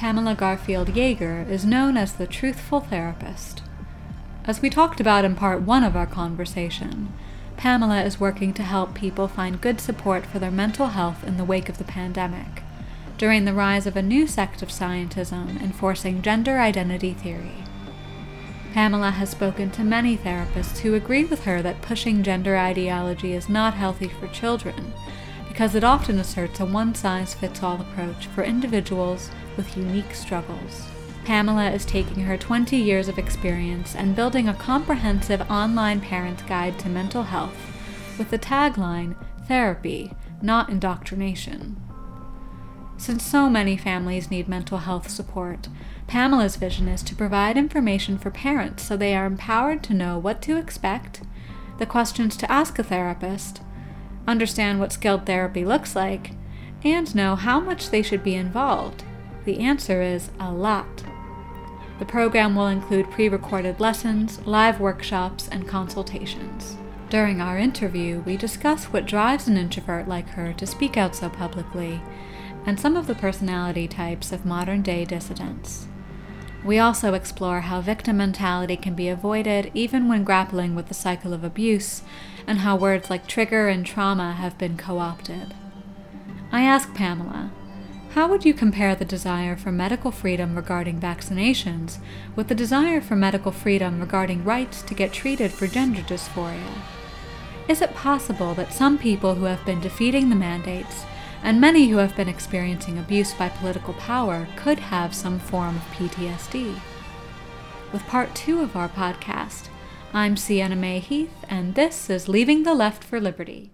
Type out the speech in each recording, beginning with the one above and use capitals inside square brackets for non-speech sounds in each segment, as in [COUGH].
Pamela Garfield Jaeger is known as the truthful therapist. As we talked about in part one of our conversation, Pamela is working to help people find good support for their mental health in the wake of the pandemic, during the rise of a new sect of scientism enforcing gender identity theory. Pamela has spoken to many therapists who agree with her that pushing gender ideology is not healthy for children because it often asserts a one size fits all approach for individuals with unique struggles. Pamela is taking her 20 years of experience and building a comprehensive online parent guide to mental health with the tagline Therapy, not indoctrination. Since so many families need mental health support, Pamela's vision is to provide information for parents so they are empowered to know what to expect, the questions to ask a therapist, understand what skilled therapy looks like, and know how much they should be involved. The answer is a lot. The program will include pre recorded lessons, live workshops, and consultations. During our interview, we discuss what drives an introvert like her to speak out so publicly, and some of the personality types of modern day dissidents. We also explore how victim mentality can be avoided even when grappling with the cycle of abuse, and how words like trigger and trauma have been co opted. I ask Pamela, how would you compare the desire for medical freedom regarding vaccinations with the desire for medical freedom regarding rights to get treated for gender dysphoria? Is it possible that some people who have been defeating the mandates and many who have been experiencing abuse by political power could have some form of PTSD. With part two of our podcast, I'm Sienna Mae Heath, and this is Leaving the Left for Liberty.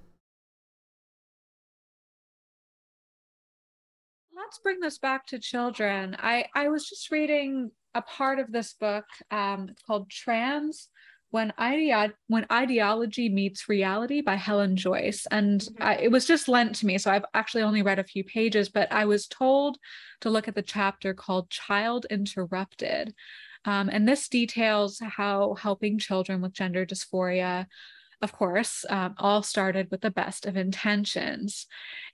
Let's bring this back to children. I, I was just reading a part of this book um, called Trans when idea when ideology meets reality by helen joyce and mm-hmm. I, it was just lent to me so i've actually only read a few pages but i was told to look at the chapter called child interrupted um, and this details how helping children with gender dysphoria of course, um, all started with the best of intentions.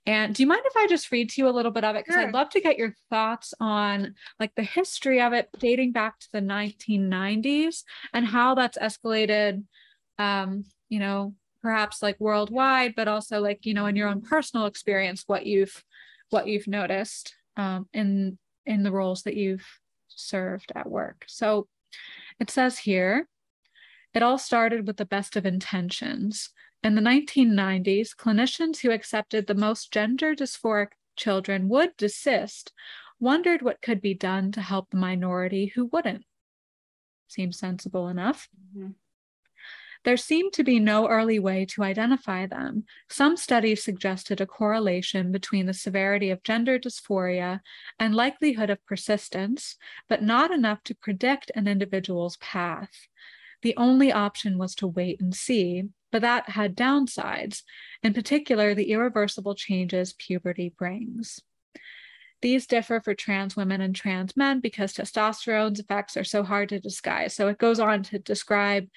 And do you mind if I just read to you a little bit of it? Because sure. I'd love to get your thoughts on like the history of it dating back to the 1990s and how that's escalated, um, you know, perhaps like worldwide, but also like, you know, in your own personal experience, what you've what you've noticed um, in in the roles that you've served at work. So it says here, it all started with the best of intentions. In the 1990s, clinicians who accepted the most gender dysphoric children would desist wondered what could be done to help the minority who wouldn't. Seems sensible enough. Mm-hmm. There seemed to be no early way to identify them. Some studies suggested a correlation between the severity of gender dysphoria and likelihood of persistence, but not enough to predict an individual's path. The only option was to wait and see, but that had downsides, in particular, the irreversible changes puberty brings. These differ for trans women and trans men because testosterone's effects are so hard to disguise. So it goes on to describe,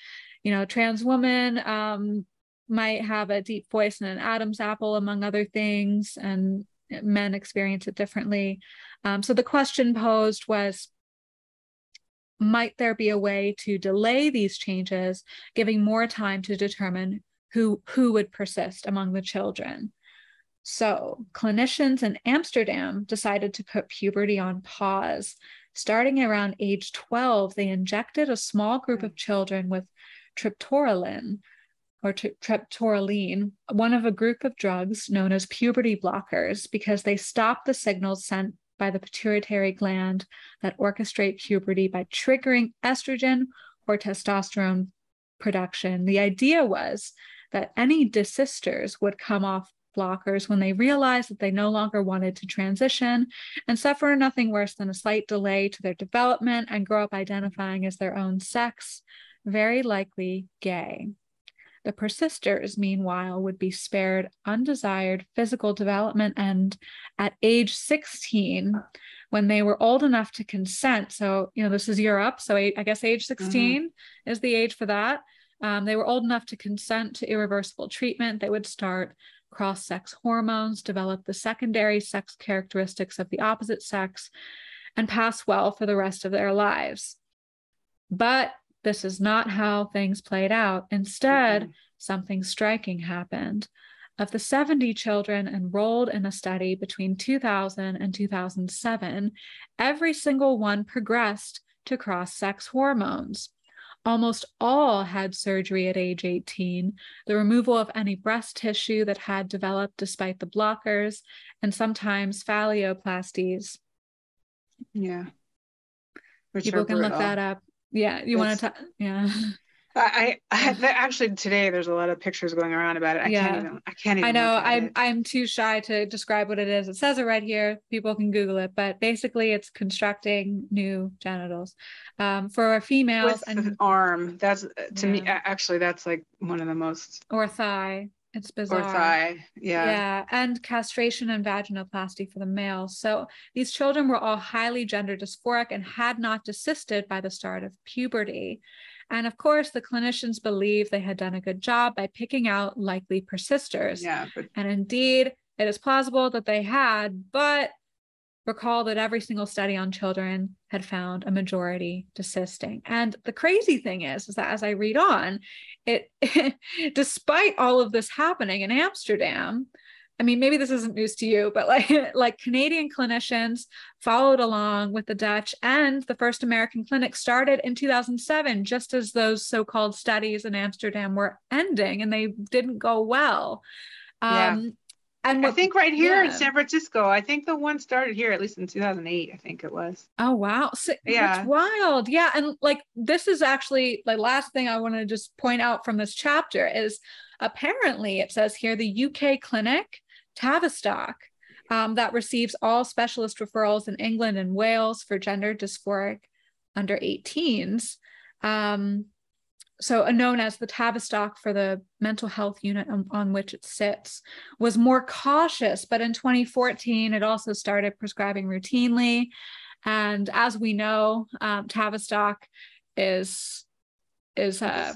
you know, trans women um, might have a deep voice and an Adam's apple, among other things, and men experience it differently. Um, so the question posed was might there be a way to delay these changes, giving more time to determine who, who would persist among the children? So, clinicians in Amsterdam decided to put puberty on pause. Starting around age 12, they injected a small group of hmm. children with triptorelin or triptorelin, one of a group of drugs known as puberty blockers, because they stop the signals sent by the pituitary gland that orchestrate puberty by triggering estrogen or testosterone production. The idea was that any desisters would come off blockers when they realized that they no longer wanted to transition and suffer nothing worse than a slight delay to their development and grow up identifying as their own sex, very likely gay. The persisters, meanwhile, would be spared undesired physical development and at age 16, when they were old enough to consent. So, you know, this is Europe. So I guess age 16 mm-hmm. is the age for that. Um, they were old enough to consent to irreversible treatment. They would start cross sex hormones, develop the secondary sex characteristics of the opposite sex. and pass well for the rest of their lives. But this is not how things played out. Instead, mm-hmm. something striking happened. Of the 70 children enrolled in a study between 2000 and 2007, every single one progressed to cross sex hormones. Almost all had surgery at age 18, the removal of any breast tissue that had developed despite the blockers, and sometimes phalloplasties. Yeah. Which People can look that up. Yeah. You want to talk? Yeah. [LAUGHS] I, I actually today there's a lot of pictures going around about it. I yeah. can't even. I can't even. I know. I'm it. I'm too shy to describe what it is. It says it right here. People can Google it, but basically, it's constructing new genitals um, for females With and arm. That's to yeah. me actually that's like one of the most or thigh. It's bizarre. Or thigh. Yeah. Yeah. And castration and vaginoplasty for the male. So these children were all highly gender dysphoric and had not desisted by the start of puberty. And of course, the clinicians believed they had done a good job by picking out likely persisters. Yeah. But- and indeed, it is plausible that they had, but recall that every single study on children had found a majority desisting. And the crazy thing is, is that as I read on, it [LAUGHS] despite all of this happening in Amsterdam, I mean, maybe this isn't news to you, but [LAUGHS] like like Canadian clinicians followed along with the Dutch, and the first American clinic started in 2007, just as those so-called studies in Amsterdam were ending, and they didn't go well. Yeah. Um, and what, I think right here yeah. in San Francisco, I think the one started here at least in 2008. I think it was. Oh wow! So, yeah, it's wild. Yeah, and like this is actually the last thing I want to just point out from this chapter is apparently it says here the UK clinic Tavistock um, that receives all specialist referrals in England and Wales for gender dysphoric under 18s. Um, so known as the Tavistock for the mental health unit on, on, which it sits, was more cautious. But in 2014, it also started prescribing routinely. And as we know, um, Tavistock is is uh,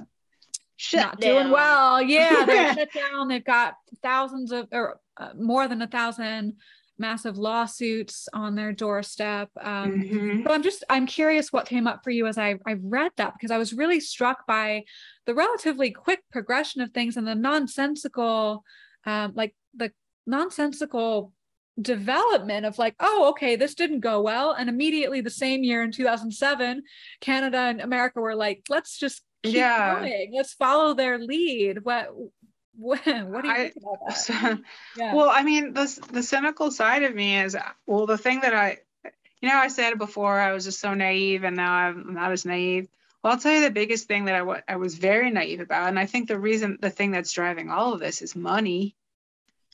shut not down. doing well. Yeah, they're [LAUGHS] shut down. They've got thousands of or uh, more than a thousand massive lawsuits on their doorstep. Um, mm-hmm. So I'm just I'm curious what came up for you as I I read that because I was really struck by the relatively quick progression of things and the nonsensical, um, like the nonsensical development of like oh okay this didn't go well and immediately the same year in 2007 canada and america were like let's just keep yeah. going let's follow their lead what what, what do you think about that? So, yeah. Well, I mean, the the cynical side of me is well, the thing that I, you know, I said before I was just so naive, and now I'm not as naive. Well, I'll tell you the biggest thing that I, I was very naive about, and I think the reason, the thing that's driving all of this is money.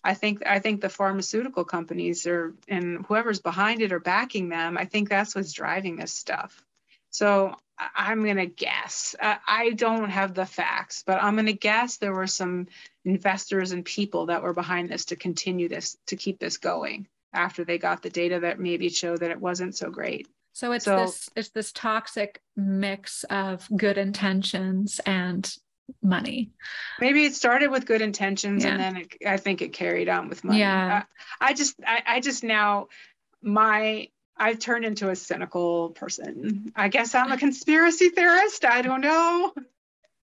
I think I think the pharmaceutical companies are and whoever's behind it or backing them. I think that's what's driving this stuff. So I'm going to guess. I don't have the facts, but I'm going to guess there were some investors and people that were behind this to continue this, to keep this going after they got the data that maybe showed that it wasn't so great. So it's so, this it's this toxic mix of good intentions and money. Maybe it started with good intentions yeah. and then it, I think it carried on with money. Yeah. I, I just I, I just now my I've turned into a cynical person. I guess I'm a conspiracy theorist. I don't know.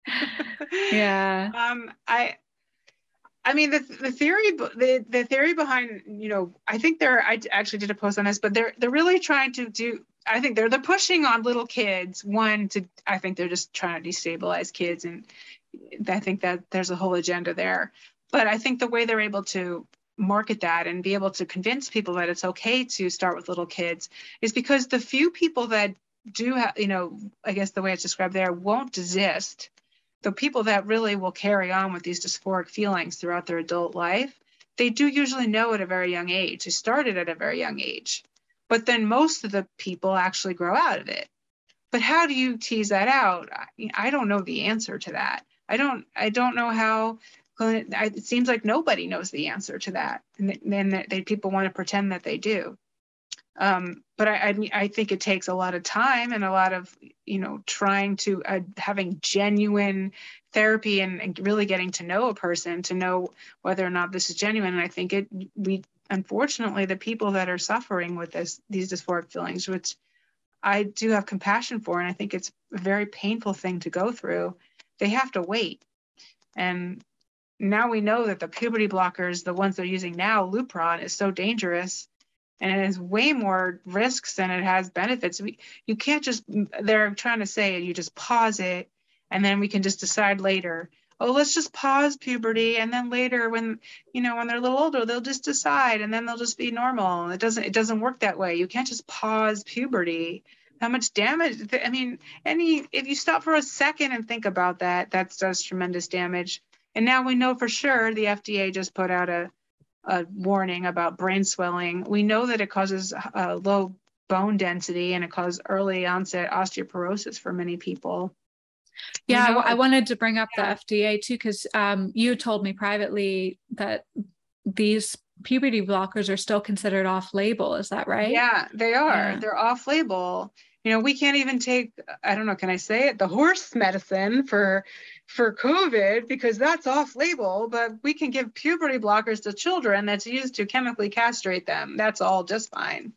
[LAUGHS] yeah. Um, I, I mean, the, the theory, the, the theory behind, you know, I think they're, I actually did a post on this, but they're, they're really trying to do, I think they're, they're pushing on little kids. One to, I think they're just trying to destabilize kids. And I think that there's a whole agenda there. But I think the way they're able to market that and be able to convince people that it's okay to start with little kids is because the few people that do have, you know, I guess the way it's described there won't desist. The people that really will carry on with these dysphoric feelings throughout their adult life, they do usually know at a very young age. They started at a very young age. But then most of the people actually grow out of it. But how do you tease that out? I, I don't know the answer to that. I don't I don't know how it seems like nobody knows the answer to that, and then they, people want to pretend that they do. Um, but I, I, I, think it takes a lot of time and a lot of you know trying to uh, having genuine therapy and, and, really getting to know a person to know whether or not this is genuine. And I think it we unfortunately the people that are suffering with this these dysphoric feelings which i do have compassion for and i think it's a very painful thing to go through they have to wait and now we know that the puberty blockers the ones they're using now lupron is so dangerous and it has way more risks than it has benefits. We, you can't just they're trying to say you just pause it and then we can just decide later oh let's just pause puberty and then later when you know when they're a little older they'll just decide and then they'll just be normal. It doesn't it doesn't work that way. You can't just pause puberty. How much damage i mean any if you stop for a second and think about that that does tremendous damage and now we know for sure the fda just put out a, a warning about brain swelling we know that it causes uh, low bone density and it causes early onset osteoporosis for many people yeah, you know, I, I, wanted to bring up yeah. the FDA too, because um, you told me privately that these puberty blockers are still considered off label. Is that right? Yeah, they are. Yeah. They're off label. You know, we can't even take, I don't know, can I say it? The horse medicine for for COVID because that's off label, but we can give puberty blockers to children that's used to chemically castrate them. That's all just fine.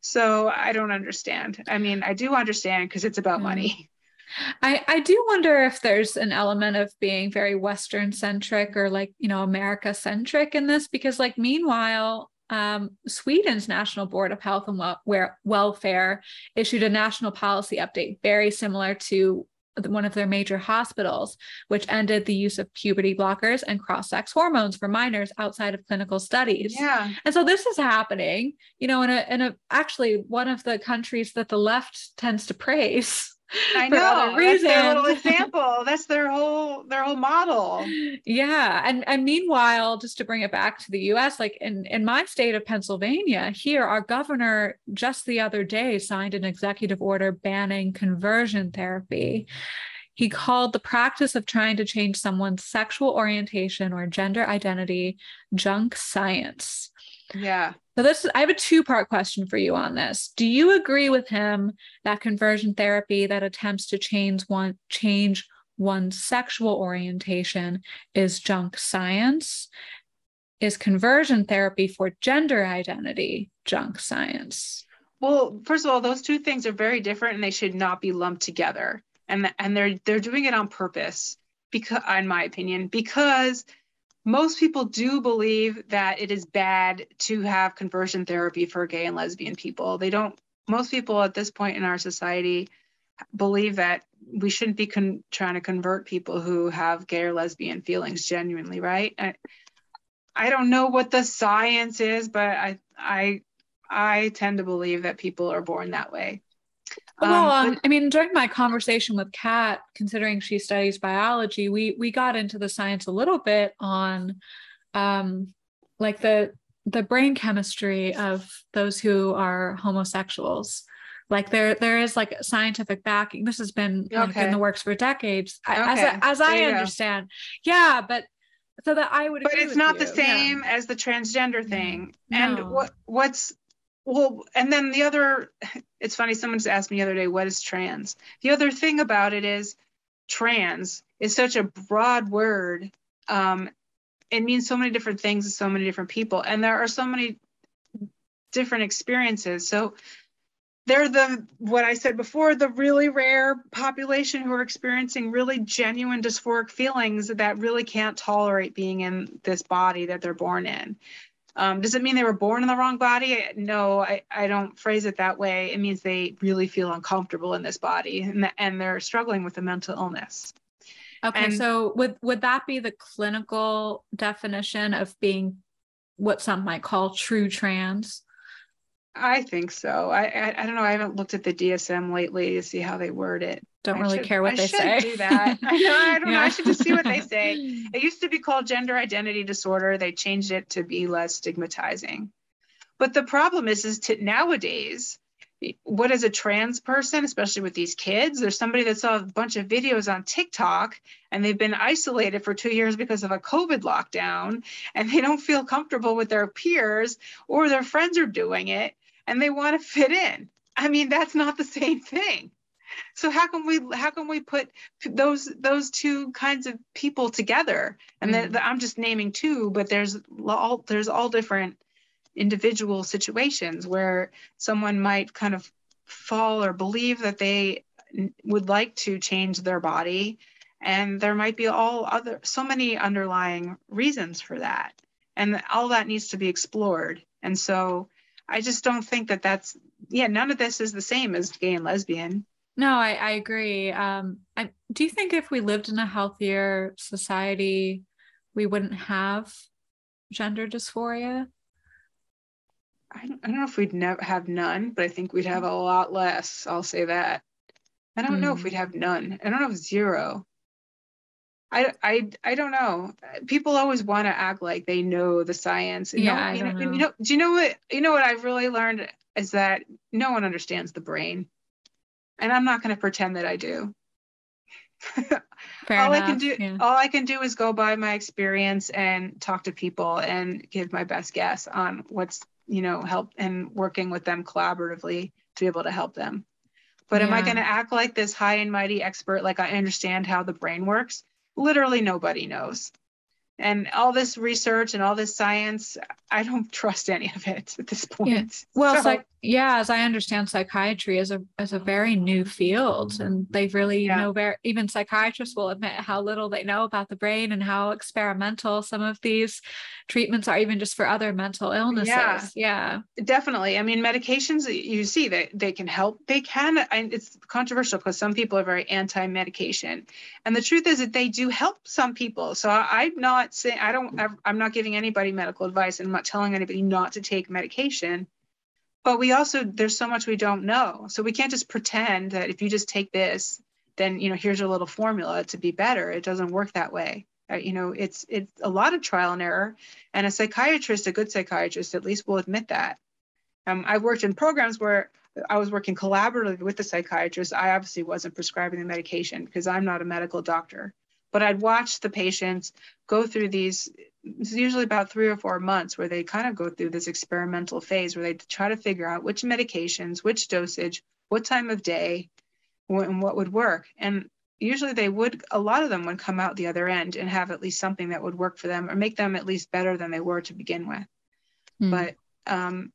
So I don't understand. I mean, I do understand because it's about mm. money. I, I do wonder if there's an element of being very Western centric or like, you know, America centric in this, because like, meanwhile, um, Sweden's National Board of Health and Welfare issued a national policy update very similar to one of their major hospitals, which ended the use of puberty blockers and cross sex hormones for minors outside of clinical studies. Yeah. And so this is happening, you know, in a, in a actually one of the countries that the left tends to praise. I know. That's their little [LAUGHS] example. That's their whole their whole model. Yeah. And and meanwhile, just to bring it back to the US, like in, in my state of Pennsylvania, here our governor just the other day signed an executive order banning conversion therapy. He called the practice of trying to change someone's sexual orientation or gender identity junk science. Yeah. So this is I have a two-part question for you on this. Do you agree with him that conversion therapy that attempts to change one change one's sexual orientation is junk science? Is conversion therapy for gender identity junk science? Well, first of all, those two things are very different and they should not be lumped together. And and they're they're doing it on purpose because in my opinion because most people do believe that it is bad to have conversion therapy for gay and lesbian people. They don't, most people at this point in our society believe that we shouldn't be con- trying to convert people who have gay or lesbian feelings genuinely, right? I, I don't know what the science is, but I, I, I tend to believe that people are born that way. Well, um, um, I mean, during my conversation with Kat, considering she studies biology, we we got into the science a little bit on, um, like the the brain chemistry of those who are homosexuals. Like there there is like scientific backing. This has been okay. like, in the works for decades, okay. as as I understand. Go. Yeah, but so that I would. But it's not you. the same yeah. as the transgender thing. No. And what what's well, and then the other, it's funny, someone just asked me the other day, what is trans? The other thing about it is trans is such a broad word. Um, it means so many different things to so many different people. And there are so many different experiences. So they're the, what I said before, the really rare population who are experiencing really genuine dysphoric feelings that really can't tolerate being in this body that they're born in. Um, does it mean they were born in the wrong body? No, I, I don't phrase it that way. It means they really feel uncomfortable in this body and, and they're struggling with a mental illness. Okay, and, so would would that be the clinical definition of being what some might call true trans? I think so. I, I, I don't know. I haven't looked at the DSM lately to see how they word it. Don't I really should, care what I they say. Do that. I know. I don't yeah. know. I should just see what they say. [LAUGHS] It used to be called gender identity disorder. They changed it to be less stigmatizing. But the problem is, is to nowadays, what is a trans person, especially with these kids? There's somebody that saw a bunch of videos on TikTok and they've been isolated for two years because of a COVID lockdown and they don't feel comfortable with their peers or their friends are doing it and they want to fit in. I mean, that's not the same thing. So how can we how can we put those those two kinds of people together? And mm. the, I'm just naming two, but there's all there's all different individual situations where someone might kind of fall or believe that they would like to change their body and there might be all other so many underlying reasons for that and all that needs to be explored and so i just don't think that that's yeah none of this is the same as gay and lesbian no i, I agree um, I, do you think if we lived in a healthier society we wouldn't have gender dysphoria I don't, I don't know if we'd never have none, but I think we'd have a lot less. I'll say that. I don't mm. know if hmm. we'd have none. I don't know if zero. I, I, I don't know. People always want to act like they know the science. yeah, no, I you, know, know, you know. Do you know what? You know what I've really learned is that no one understands the brain, and I'm not going to pretend that I do. [LAUGHS] all enough. I can do, yeah. all I can do is go by my experience and talk to people and give my best guess on what's you know help and working with them collaboratively to be able to help them but yeah. am i going to act like this high and mighty expert like i understand how the brain works literally nobody knows and all this research and all this science i don't [LAUGHS] trust any of it at this point yeah. well so, yeah as i understand psychiatry is a is a very new field mm-hmm. and they really yeah. know very even psychiatrists will admit how little they know about the brain and how experimental some of these treatments are even just for other mental illnesses. Yeah, yeah. definitely. I mean medications you see that they can help. They can and it's controversial because some people are very anti-medication. And the truth is that they do help some people. So i'm not saying i don't i'm not giving anybody medical advice and i'm not telling anybody not to take medication but we also there's so much we don't know. So we can't just pretend that if you just take this then you know here's a little formula to be better. It doesn't work that way. Uh, you know it's it's a lot of trial and error. And a psychiatrist a good psychiatrist at least will admit that. Um, i've worked in programs where i was working collaboratively with the psychiatrist. I obviously wasn't prescribing the medication because i'm not a medical doctor but i'd watch the patients go through these it's usually about three or four months where they kind of go through this experimental phase where they try to figure out which medications, which dosage, what time of day, and what would work. And usually they would, a lot of them would come out the other end and have at least something that would work for them or make them at least better than they were to begin with. Mm. But, um,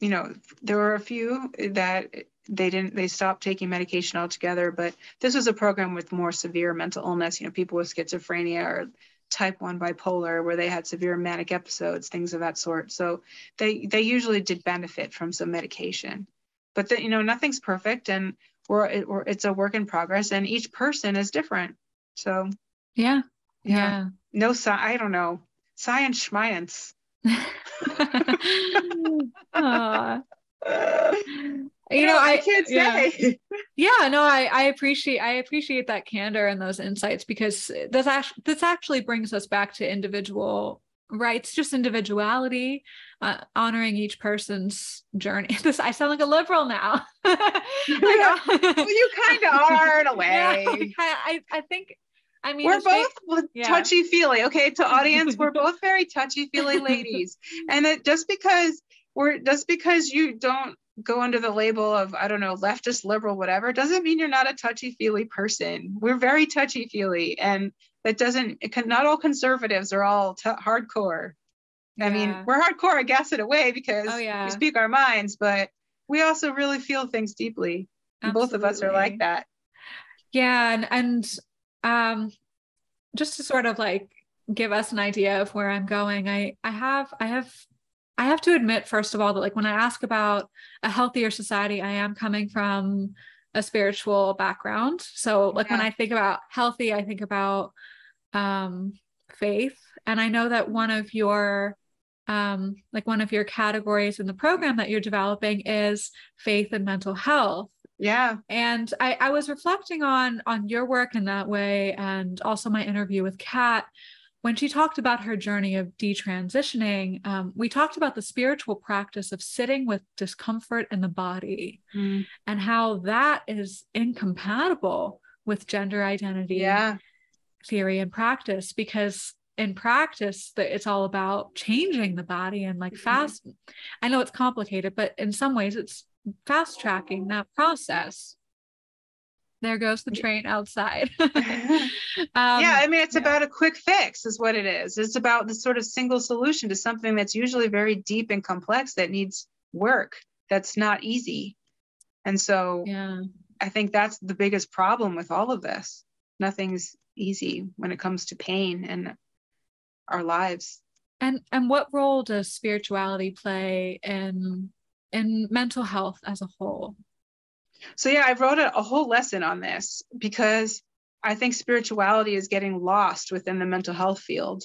you know, there were a few that they didn't, they stopped taking medication altogether. But this was a program with more severe mental illness, you know, people with schizophrenia or type 1 bipolar where they had severe manic episodes things of that sort. So they they usually did benefit from some medication but the, you know nothing's perfect and we're, it, we're it's a work in progress and each person is different. So yeah. Yeah, yeah. no i don't know. Science science [LAUGHS] [LAUGHS] [LAUGHS] you know i, can't say [LAUGHS] yeah. no i i appreciate i appreciate that candor and those insights because this actually this actually brings us back to individual rights just individuality uh, honoring each person's journey [LAUGHS] this i sound like a liberal now [LAUGHS] well, you kind of are in a way yeah, I, I think I mean, we're both yeah. touchy feely. Okay, to audience, we're both very touchy feely ladies, and it just because we're just because you don't go under the label of i don't know leftist liberal whatever doesn't mean you're not a touchy feely person. We're very touchy feely and that doesn't it can, not all conservatives are all t- hardcore. Yeah. i mean we're hardcore i guess in a way because oh, yeah. we speak our minds but we also really feel things deeply. Both of us are like that. Yeah and and um just to sort of like give us an idea of where i'm going i i have i have I have to admit, first of all, that like when I ask about a healthier society, I am coming from a spiritual background. So like yeah. when I think about healthy, I think about um, faith. And I know that one of your um, like one of your categories in the program that you're developing is faith and mental health. Yeah. And I, I was reflecting on on your work in that way and also my interview with Kat when she talked about her journey of detransitioning, um, we talked about the spiritual practice of sitting with discomfort in the body mm. and how that is incompatible with gender identity yeah. theory and practice because in practice it's all about changing the body and like mm-hmm. fast i know it's complicated but in some ways it's fast tracking that process there goes the train outside. [LAUGHS] [LAUGHS] um, yeah, I mean, it's yeah. about a quick fix, is what it is. It's about the sort of single solution to something that's usually very deep and complex that needs work. That's not easy. And so, yeah, I think that's the biggest problem with all of this. Nothing's easy when it comes to pain and our lives. And and what role does spirituality play in in mental health as a whole? So yeah, I wrote a, a whole lesson on this because I think spirituality is getting lost within the mental health field.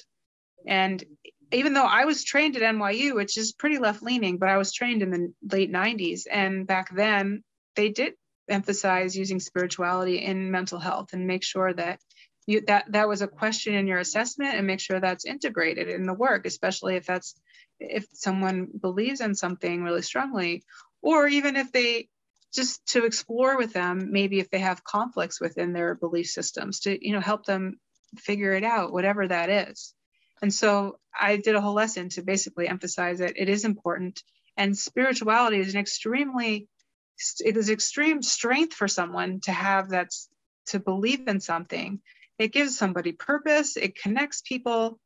And even though I was trained at NYU, which is pretty left leaning, but I was trained in the late 90s. And back then, they did emphasize using spirituality in mental health and make sure that you that that was a question in your assessment and make sure that's integrated in the work especially if that's if someone believes in something really strongly or even if they just to explore with them maybe if they have conflicts within their belief systems to you know help them figure it out whatever that is. And so i did a whole lesson to basically emphasize that it is important. And spirituality is an extremely it is extreme strength for someone to have that's to believe in something. It gives somebody purpose. It connects people.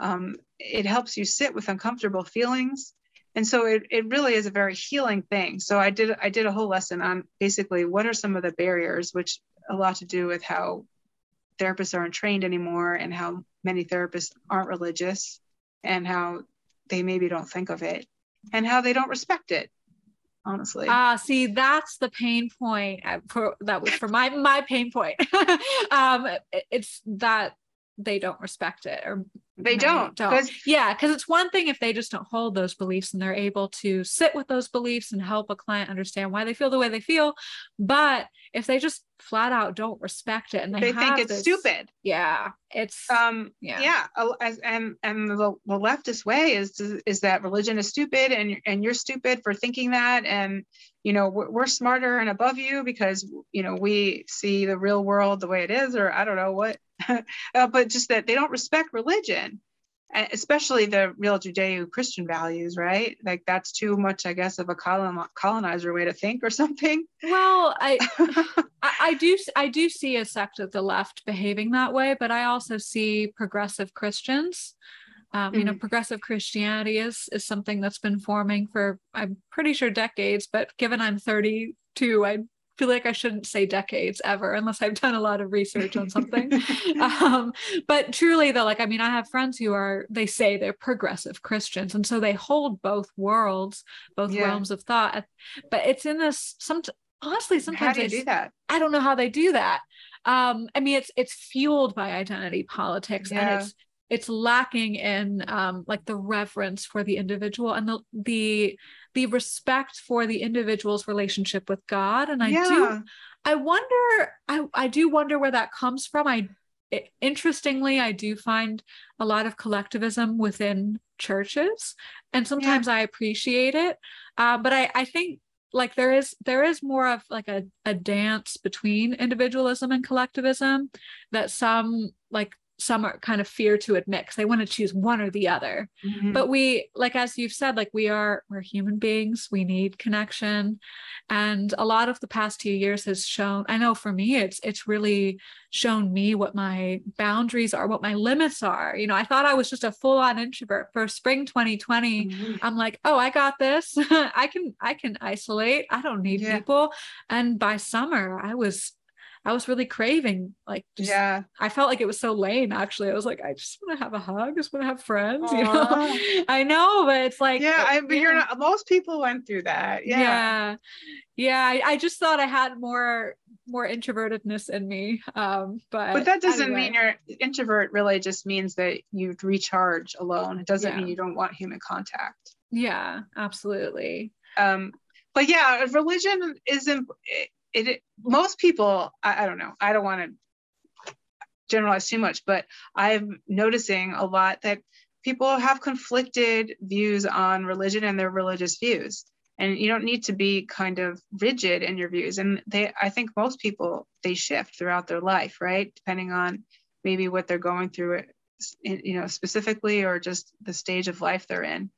Um, it helps you sit with uncomfortable feelings and so it, it really is a very healing thing so i did i did a whole lesson on basically what are some of the barriers which a lot to do with how therapists aren't trained anymore and how many therapists aren't religious and how they maybe don't think of it and how they don't respect it honestly. Ah, uh, see, that's the pain point uh, for that was for my my pain point. [LAUGHS] um, it's that they don't respect it or they don't. don't. Yeah, because it's one thing if they just don't hold those beliefs and they're able to sit with those beliefs and help a client understand why they feel the way they feel. But if they just flat out don't respect it and they, they think it's this, stupid, yeah, it's um yeah. yeah, and and the, the leftist way is is that religion is stupid and and you're stupid for thinking that and you know we're, we're smarter and above you because you know we see the real world the way it is or I don't know what [LAUGHS] uh, but just that they don't respect religion especially the real judeo-christian values right? Like that's too much i guess of a colon- colonizer way to think or [LAUGHS] something. Well I, [LAUGHS] I i do i do see a sect of the left behaving that way but i also see progressive christians. Um, you know mm-hmm. progressive christianity is is something that's been forming for i'm pretty sure decades but given i'm 32 i feel like I shouldn't say decades ever unless I've done a lot of research on something. [LAUGHS] um, but truly, though, like, I mean, I have friends who are, they say they're progressive Christians. And so they hold both worlds, both yeah. realms of thought. But it's in this, some, honestly, sometimes how do you do that? I don't know how they do that. Um, I mean, it's, it's fueled by identity politics yeah. and it's, it's lacking in um, like the reverence for the individual and the the the respect for the individual's relationship with God. And I yeah. do, I wonder, I, I do wonder where that comes from. I, it, interestingly, I do find a lot of collectivism within churches, and sometimes yeah. I appreciate it. Uh, but I, I think like there is there is more of like a, a dance between individualism and collectivism that some like some are kind of fear to admit because they want to choose one or the other. Mm-hmm. but we like as you've said like we are we're human beings. We need connection. And a lot of the past two years has shown i know for me it's it's really shown me what my boundaries are what my limits are. You know i thought i was just a full-on introvert for spring 2020 mm-hmm. i'm like oh i got this. [LAUGHS] I can i can isolate. I don't need yeah. people. And by summer i was I was really craving like just, yeah I felt like it was so lame actually I was like I just want to have a hug I just want to have friends Aww. you know [LAUGHS] I know but it's like yeah I mean yeah. you're not most people went through that yeah yeah, yeah I, I, just thought I had more more introvertedness in me um but but that doesn't anyway. mean you're introvert really just means that you recharge alone it doesn't yeah. mean you don't want human contact yeah absolutely um but yeah religion is not it most people I, I don't know. I don't want to generalize too much but i'm noticing a lot that people have conflicted views on religion and their religious views. And you don't need to be kind of rigid in your views. And they i think most people they shift throughout their life right? Depending on maybe what they're going through eh, you know specifically or just the stage of life they're in.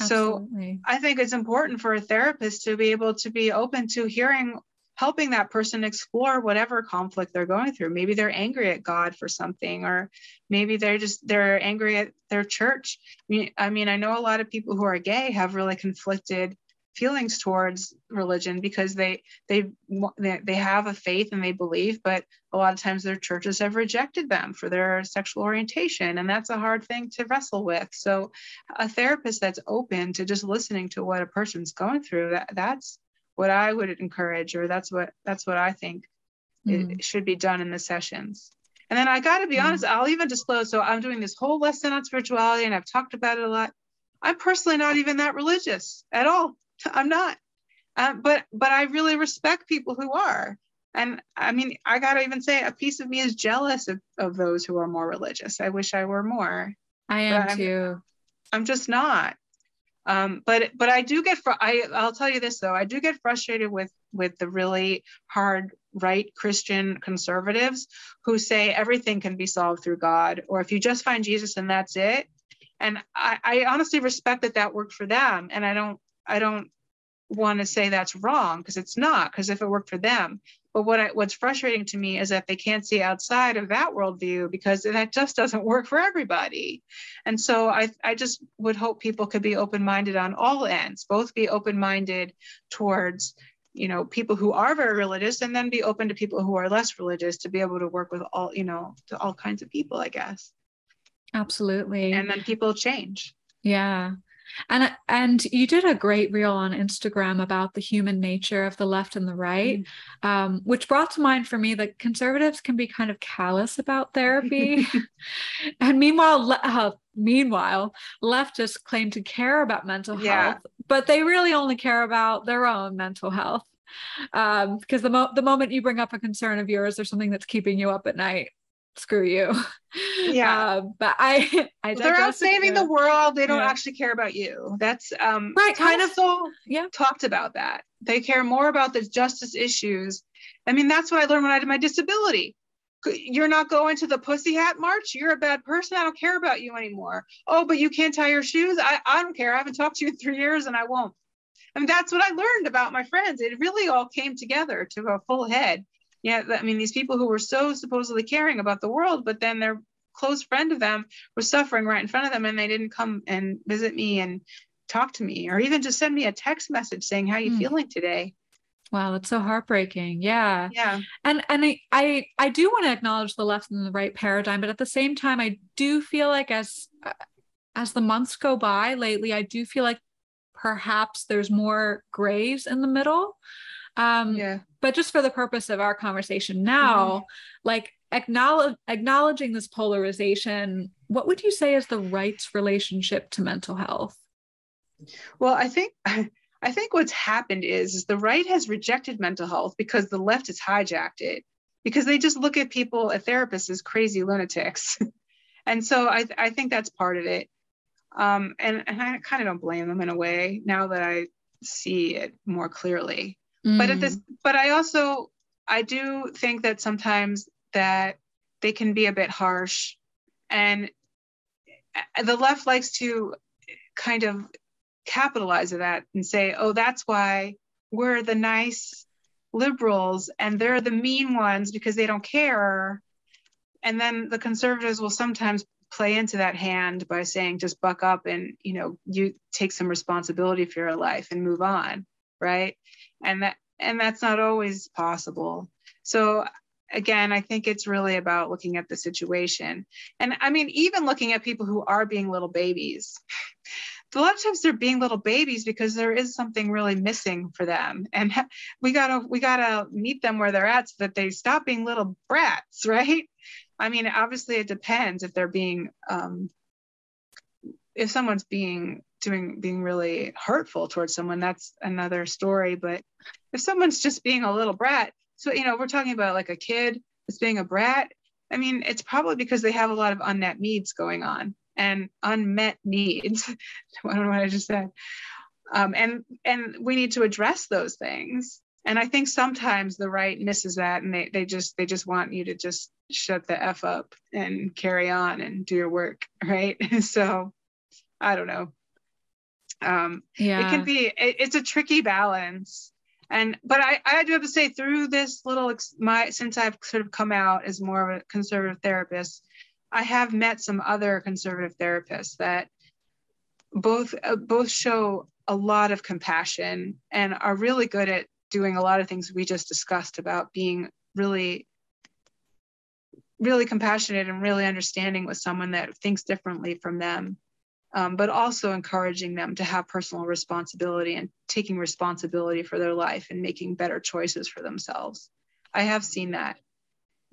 Absolutely. so i think it's important for a therapist to be able to be open to hearing helping that person explore whatever conflict they're going through. Maybe they're angry at god for something or maybe they're just they're angry at their church. I mean i, mean, I know a lot of people who are gay have really conflicted feelings towards religion because they they they have a faith and they believe but a lot of times their churches have rejected them for their sexual orientation and that's a hard thing to wrestle with. So a therapist that's open to just listening to what a person's going through that that's what i would encourage or that's what that's what i think mm. it should be done in the sessions and then i got to be mm. honest i'll even disclose so i'm doing this whole lesson on spirituality and i've talked about it a lot i'm personally not even that religious at all [LAUGHS] I'm not. Um, but but I really respect people who are. And I mean, I gotta even say, a piece of me is jealous of, of those who are more religious. I wish I were more. I am I'm, too. I'm just not. Um, but but I do get fr- I I'll tell you this though I do get frustrated with with the really hard right Christian conservatives who say everything can be solved through God or if you just find Jesus and that's it. And I, I honestly respect that that worked for them, and I don't I don't want to say that's wrong because it's not because if it worked for them but what I, what's frustrating to me is that they can't see outside of that worldview because that just doesn't work for everybody. And so i, I just would hope people could be open-minded on all ends both be open-minded towards you know people who are very religious and then be open to people who are less religious to be able to work with all you know to all kinds of people i guess. Absolutely. And then people change. Yeah and and you did a great reel on Instagram about the human nature of the left and the right, mm. um, which brought to mind for me that conservatives can be kind of callous about therapy, [LAUGHS] [LAUGHS] and meanwhile, uh, meanwhile, leftists claim to care about mental health, but they really only care about their own mental health. Um, because the mo- the moment you bring up a concern of yours or something that's keeping you up at night, screw you. [LAUGHS] Yeah. Uh, but I, [LAUGHS] I they're out saving the world. They don't yeah. actually care about you. That's um right. Kind of so yeah. Talked about that. They care more about the justice issues. I mean, that's what I learned when I did my disability. You're not going to the pussy hat march. You're a bad person. I don't care about you anymore. Oh, but you can't tie your shoes. I, I don't care. I haven't talked to you in three years and I won't. I mean, that's what I learned about my friends. It really all came together to a full head yeah, I mean, these people who were so supposedly caring about the world, but then their close friend of them was suffering right in front of them and they didn't come and visit me and talk to me or even just send me a text message saying, how you mm. feeling today? Wow, that's so heartbreaking. Yeah. Yeah. And and I I, I do want to acknowledge the left and the right paradigm, but at the same time, I do feel like as as the months go by lately, I do feel like perhaps there's more grays in the middle. Um, yeah. But just for the purpose of our conversation now, mm-hmm. like acknowledge, acknowledging this polarization, what would you say is the right's relationship to mental health? Well, I think [LAUGHS] I think what's happened is, is the right has rejected mental health because the left has hijacked it because they just look at people at therapists as crazy lunatics. [LAUGHS] and so I, I think that's part of it. Um, and, and I kind of don't blame them in a way now that I see it more clearly. Mm. But at this, mm. but I also I do think that sometimes that they can be a bit harsh, and the left likes to kind of capitalize on that and say, oh, that's why we're the nice liberals and they're the mean ones because they don't care. And then the conservatives will sometimes play into that hand by saying, just buck up and, you know, you take some responsibility for your life and move on. Right and that and that's not always possible. So again i think it's really about looking at the situation. And i mean even looking at people who are being little babies. A lot of times they're being little babies because there is something really missing for them. And [LAUGHS] we gotta we gotta meet them where they're at so that they stop being little brats [LAUGHS] right? I mean obviously it depends if they're being um, if someone's being doing being really hurtful towards someone that's another story but if someone's just being a little brat so you know we're talking about like a kid that's being a brat i mean it's probably because they have a lot of unmet needs going on and unmet needs. [LAUGHS] I don't know what i just said. Um, and and we need to address those things. And i think sometimes the right misses that and they, they just they just want you to just shut the f up and carry on and do your work [LAUGHS] right? [LAUGHS] So i don't know um, yeah. it can be it, it's a tricky balance and but I, I do have to say through this little my since I've sort of come out as more of a conservative therapist, I have met some other conservative therapists that both uh, both show a lot of compassion and are really good at doing a lot of things we just discussed about being really really compassionate and really understanding with someone that thinks differently from them um, but also encouraging them to have personal responsibility and taking responsibility for their life and making better choices for themselves i have seen that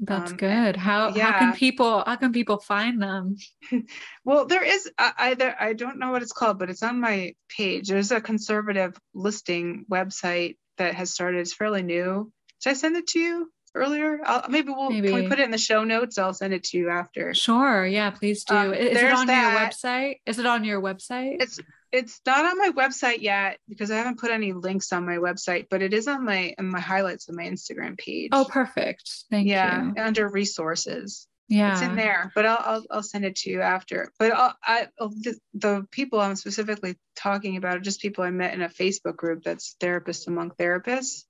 that's um, good. How yeah. how can people how can people find them? [LAUGHS] well, there is either I don't know what it's called, but it's on my page. There's a conservative listing website that has started. It's fairly new. Should I send it to you earlier? I'll, maybe we'll maybe. Can we put it in the show notes. I'll send it to you after. Sure. Yeah, please do. Um, is it on that. your website? Is it on your website? It's it's not on my website yet because I haven't put any links on my website, but it is on my on my highlights of my Instagram page. Oh, perfect. Thank yeah, you. Yeah, under resources. Yeah, it's in there, but I'll I'll, I'll send it to you after. But I'll, I the, the people I'm specifically talking about are just people I met in a Facebook group that's therapists among therapists,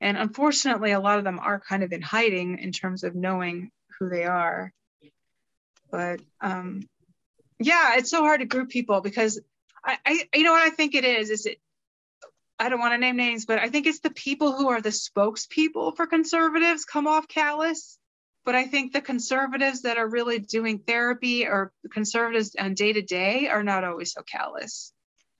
and unfortunately, a lot of them are kind of in hiding in terms of knowing who they are. But um, yeah, it's so hard to group people because I, I you know what I think it is is it I don't want to name names, but I think it's the people who are the spokespeople for conservatives come off callous. But I think the conservatives that are really doing therapy or conservatives on day to day are not always so callous.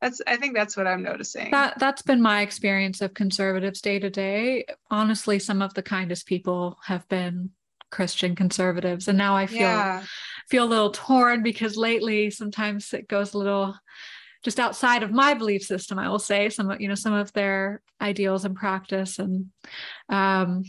That's I think that's what I'm noticing. That that's been my experience of conservatives day to day. Honestly, some of the kindest people have been Christian conservatives. And now I feel yeah. feel a little torn because lately sometimes it goes a little just outside of my belief system i will say some of you know some of their ideals and practice and um,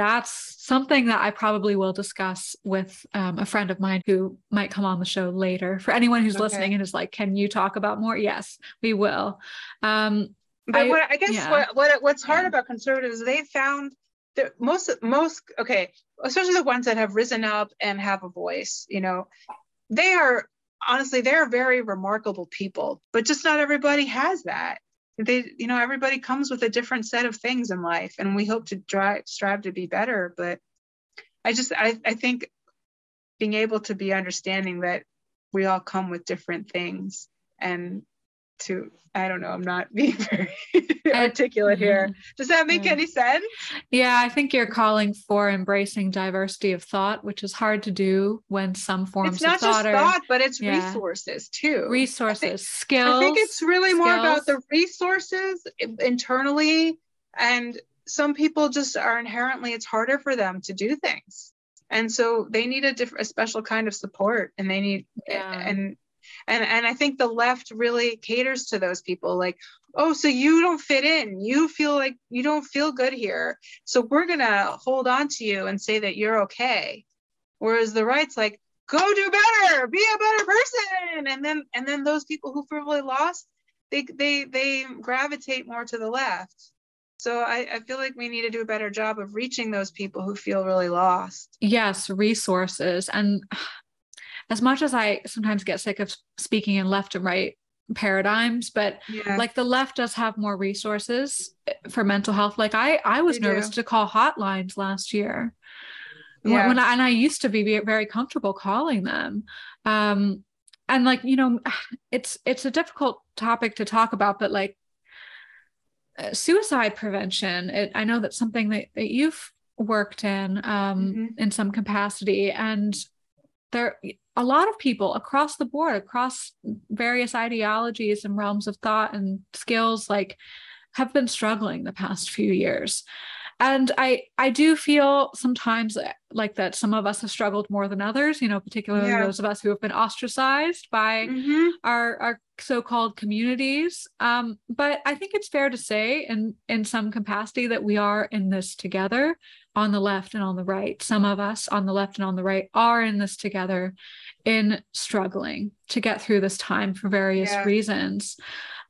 that's something that i probably will discuss with um, a friend of mine who might come on the show later for anyone who's okay. listening and is like can you talk about more yes we will um, but I, what i guess yeah. what, what what's hard yeah. about conservatives they found that most most okay especially the ones that have risen up and have a voice you know they are honestly, they're very remarkable people, but just not everybody has that. They, you know, everybody comes with a different set of things in life, and we hope to drive, strive to be better. But I just, I, I think being able to be understanding that we all come with different things and to I don't know, I'm not [LAUGHS] being very articulate here. Mm-hmm. Does that make yeah. any sense? Yeah, I think you're calling for embracing diversity of thought, which is hard to do when some forms it's not of thought just are, thought, but it's yeah. resources too. Resources, I think, skills. I think it's really skills. more about the resources internally, and some people just are inherently it's harder for them to do things, and so they need a different, a special kind of support, and they need yeah. and and and i think the left really caters to those people like oh so you don't fit in. You feel like you don't feel good here. So we're going to hold on to you and say that you're okay. Whereas the right's like go do better. Be a better person. And then and then those people who feel really lost they they they gravitate more to the left. So I, I, feel like we need to do a better job of reaching those people who feel really lost. Yes, resources. And as much as I sometimes get sick of speaking in left and right paradigms but yeah. like the left does have more resources eh, for mental health like i i was they nervous do. to call hotlines last year yeah. when I, and i used to be very comfortable calling them um and like you know [SIGHS] it's it's a difficult topic to talk about but like uh, suicide prevention it, i know that's something that, that you've worked in um mm-hmm. in some capacity and there a lot of people across the board across various ideologies and realms of thought and skills like have been struggling the past few years and i i do feel sometimes like that some of us have struggled more than others you know particularly yeah. those of us who have been ostracized by mm-hmm. our our so-called communities. Um, but i think it's fair to say in in some capacity that we are in this together on the left and on the right. Some of us on the left and on the right are in this together in struggling to get through this time for various yeah. reasons.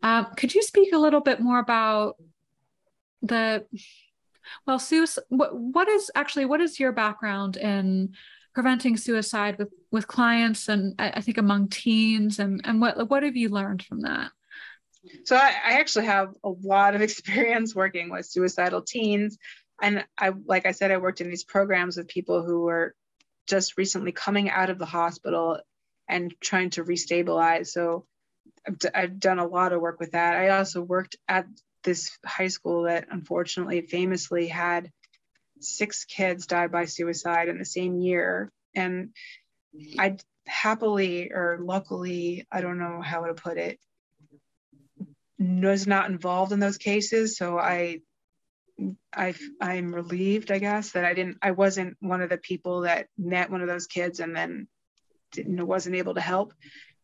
Um, could you speak a little bit more about the well, Susan, what, what is actually what is your background in preventing suicide with with clients and I, I think among teens and and what what have you learned from that? so I, I actually have a lot of [LAUGHS] experience working with suicidal teens. And i like i said i worked in these programs with people who were just recently coming out of the hospital and trying to restabilize. So I've, d- I've done a lot of work with that. I also worked at this high school that unfortunately famously had six kids died by suicide in the same year. And i happily or luckily i don't know how to put it was not involved in those cases. So i i i'm relieved i guess that i didn't i wasn't one of the people that met one of those kids and then didn't wasn't able to help.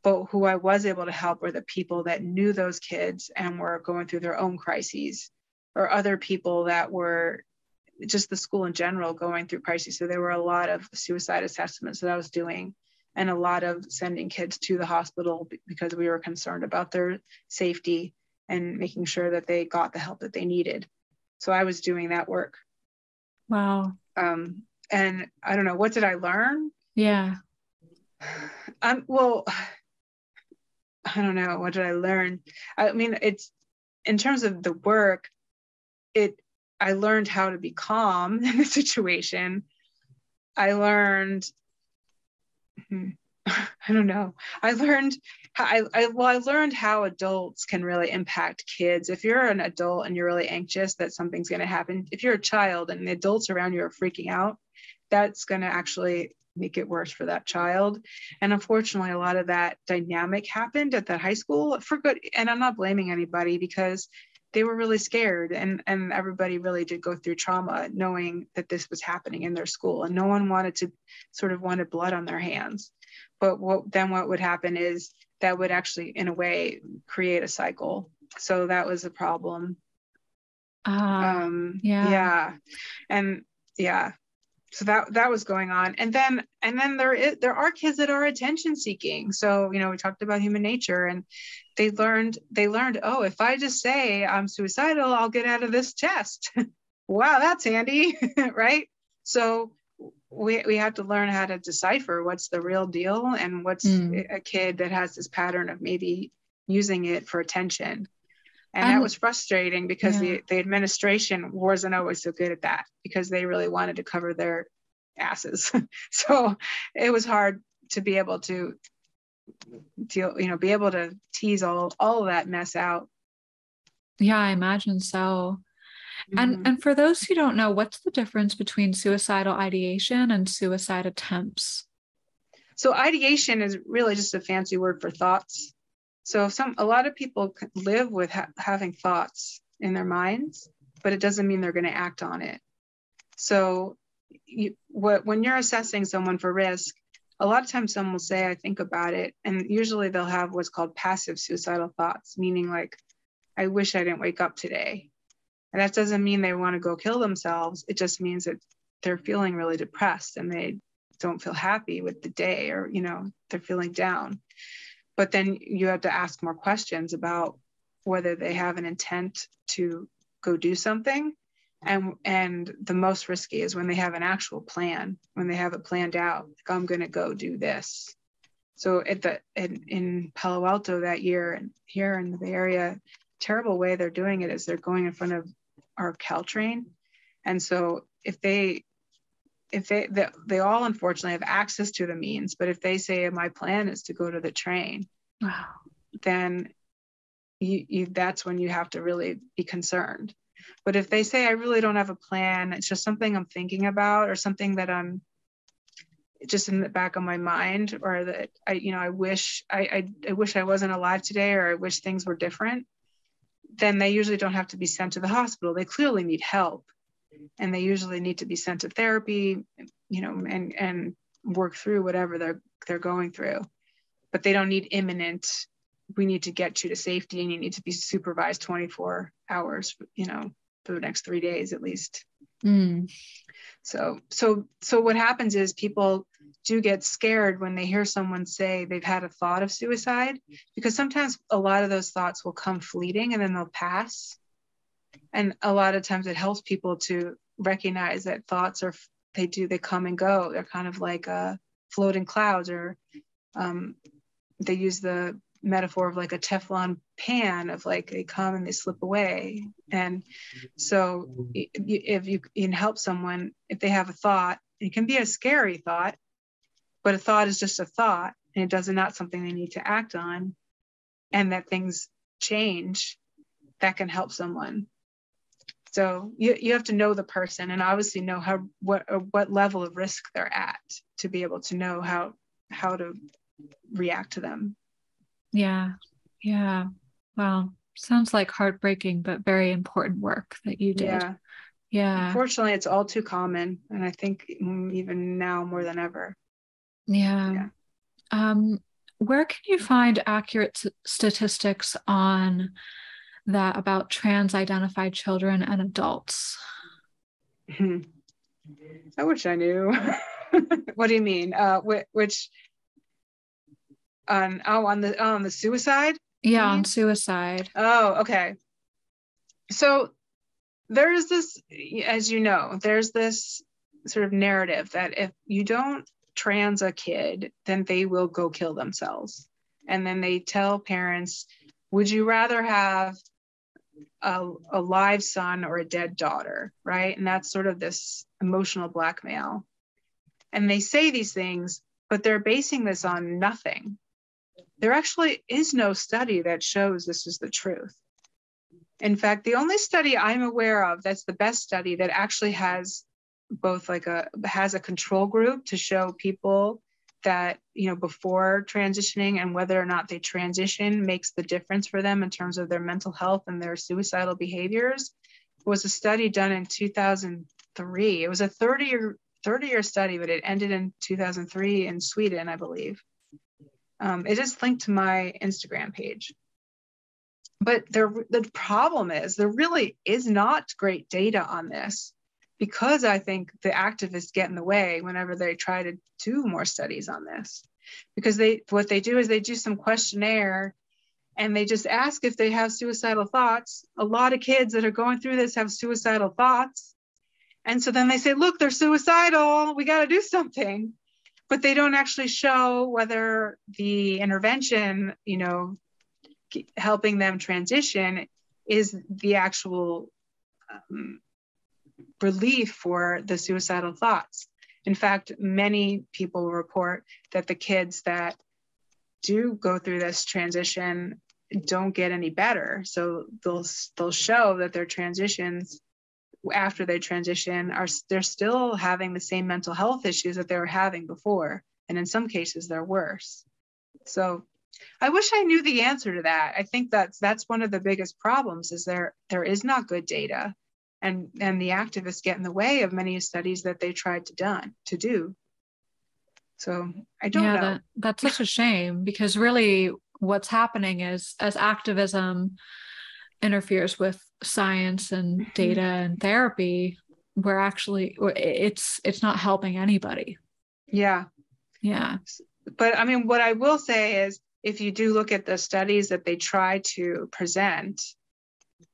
But who i was able to help were the people that knew those kids and were going through their own crises or other people that were just the school in general going through crises so there were a lot of suicide assessments that i was doing and a lot of sending kids to the hospital because we were concerned about their safety and making sure that they got the help that they needed. So I was doing that work. Wow. Um, and I don't know, what did I learn? Yeah. [SIGHS] Um, well, [SIGHS] I don't know, what did I learn? I mean, it's in terms of the work, it I learned how to be calm [LAUGHS] in the situation. I learned hmm, [LAUGHS] I don't know. I learned I, I well I learned how adults can really impact kids. If you're an adult and you're really anxious that something's going to happen, if you're a child and the adults around you are freaking out, that's going to actually make it worse for that child. And unfortunately, a lot of that dynamic happened at that high school for good. And I'm not blaming anybody because they were really scared and and everybody really did go through trauma knowing that this was happening in their school and no one wanted to sort of wanted blood on their hands. But what then what would happen is that would actually in a way create a cycle. So that was a problem. Uh, um yeah. yeah. And yeah. So that that was going on. And then and then there is there are kids that are attention seeking. So you know we talked about human nature and they learned they learned oh if i just say i'm suicidal i'll get out of this test [LAUGHS] wow that's handy [LAUGHS] right so we, we have to learn how to decipher what's the real deal and what's mm. a kid that has this pattern of maybe using it for attention and um, that was frustrating because yeah. the, the administration wasn't always so good at that because they really wanted to cover their asses [LAUGHS] so it was hard to be able to deal you know be able to tease all all of that mess out yeah i imagine so Mm-hmm. And and for those who don't know, what's the difference between suicidal ideation and suicide attempts? So ideation is really just a fancy word for thoughts. So some a lot of people live with ha- having thoughts in their minds, but it doesn't mean they're going to act on it. So you, what, when you're assessing someone for risk, a lot of times someone will say, I think about it. And usually they'll have what's called passive suicidal thoughts, meaning like, I wish I didn't wake up today. And that doesn't mean they want to go kill themselves. It just means that they're feeling really depressed and they don't feel happy with the day or, you know, they're feeling down. But then you have to ask more questions about whether they have an intent to go do something. And, and the most risky is when they have an actual plan, when they have it planned out, like I'm going to go do this. So at the in, in Palo Alto that year and here in the Bay Area, terrible way they're doing it is they're going in front of our Caltrain. And so if they if they, they they all unfortunately have access to the means, but if they say my plan is to go to the train, wow. then you, you that's when you have to really be concerned. But if they say I really don't have a plan, it's just something I'm thinking about or something that I'm just in the back of my mind or that I you know I wish I, I, I wish I wasn't alive today or I wish things were different then they usually don't have to be sent to the hospital. They clearly need help and they usually need to be sent to therapy, you know, and, and work through whatever they're, they're going through. But they don't need imminent, we need to get you to safety and you need to be supervised 24 hours, you know, for the next three days at least. Mm. So, so, so what happens is people do get scared when they hear someone say they've had a thought of suicide because sometimes a lot of those thoughts will come fleeting and then they'll pass and a lot of times it helps people to recognize that thoughts are they do they come and go they're kind of like uh, floating clouds or um, they use the metaphor of like a Teflon pan of like they come and they slip away. And so if you can help someone, if they have a thought, it can be a scary thought, but a thought is just a thought and it does not something they need to act on and that things change that can help someone. So you, you have to know the person and obviously know how what uh, what level of risk they're at to be able to know how how to react to them. Yeah. Yeah. Well, sounds like heartbreaking, but very important work that you did. Yeah. Yeah. Unfortunately, it's all too common. And I think even now more than ever. Yeah. yeah. Um, where can you find accurate statistics on that about trans identified children and adults? [LAUGHS] I wish I knew. [LAUGHS] what do you mean? Uh, which on oh on the oh, on the suicide yeah on suicide. Oh okay. So there's this as you know there's this sort of narrative that if you don't trans a kid then they will go kill themselves. And then they tell parents would you rather have a, a live son or a dead daughter? Right? And that's sort of this emotional blackmail. And they say these things but they're basing this on nothing there actually is no study that shows this is the truth. In fact, the only study I'm aware of that's the best study that actually has both like a has a control group to show people that you know before transitioning and whether or not they transition makes the difference for them in terms of their mental health and their suicidal behaviors was a study done in 2003 it was a 30 year 30 year study but it ended in 2003 in sweden i believe um, it is linked to my Instagram page. But there, the problem is there really is not great data on this because I think the activists get in the way whenever they try to do more studies on this. Because they what they do is they do some questionnaire and they just ask if they have suicidal thoughts. A lot of kids that are going through this have suicidal thoughts. And so then they say, look, they're suicidal. We got to do something but they don't actually show whether the intervention, you know, helping them transition is the actual um, relief for the suicidal thoughts. In fact, many people report that the kids that do go through this transition don't get any better. So they'll they'll show that their transitions after they transition are they're still having the same mental health issues that they were having before and in some cases they're worse. So i wish i knew the answer to that. I think that's that's one of the biggest problems is there there is not good data and and the activists get in the way of many studies that they tried to done to do. So i don't yeah, know. that, that's such a shame because really what's happening is as activism interferes with science and mm-hmm. data and therapy we're actually it's it's not helping anybody yeah yeah but i mean what i will say is if you do look at the studies that they try to present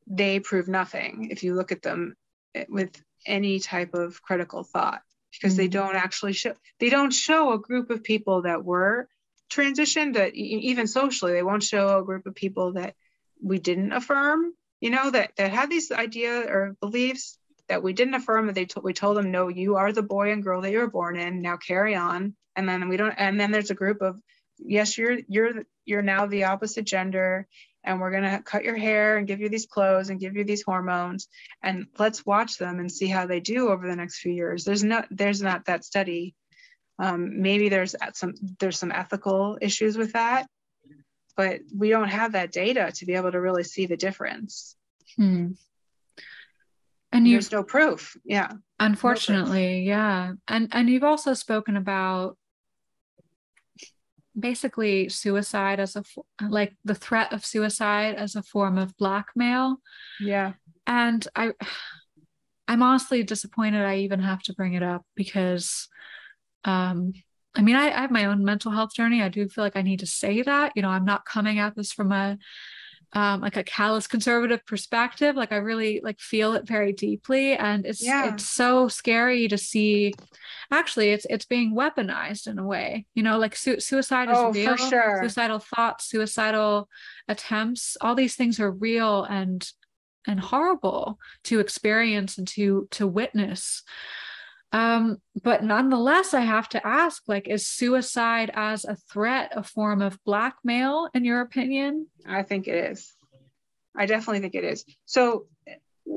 they prove nothing if you look at them eh, with any type of critical thought because mm-hmm. they don't actually show they don't show a group of people that were transitioned that even socially they won't show a group of people that we didn't affirm you know that that had these idea or beliefs that we didn't affirm that they told we told them no you are the boy and girl that you were born in. Now carry on. And then we don't and then there's a group of yes you're you're you're now the opposite gender and we're to cut your hair and give you these clothes and give you these hormones and let's watch them and see how they do over the next few years. There's not there's not that study. Um, maybe there's some there's some ethical issues with that but we don't have that data to be able to really see the difference. Hmm. And there's no proof. Yeah. Unfortunately, no yeah. And and you've also spoken about basically suicide as a like the threat of suicide as a form of blackmail. Yeah. And I I'm honestly disappointed I even have to bring it up because um I mean, I, I, have my own mental health journey. I do feel like I need to say that. You know, I'm not coming at this from a um, like a callous conservative perspective. Like I really like feel it very deeply, and it's yeah. it's so scary to see. Actually, it's it's being weaponized in a way. You know, like su- suicide is oh, real. Sure. Suicidal thoughts, suicidal attempts, all these things are real and and horrible to experience and to to witness. Um, but nonetheless, I have to ask like, is suicide as a threat a form of blackmail, in your opinion? I think it is. I definitely think it is. So,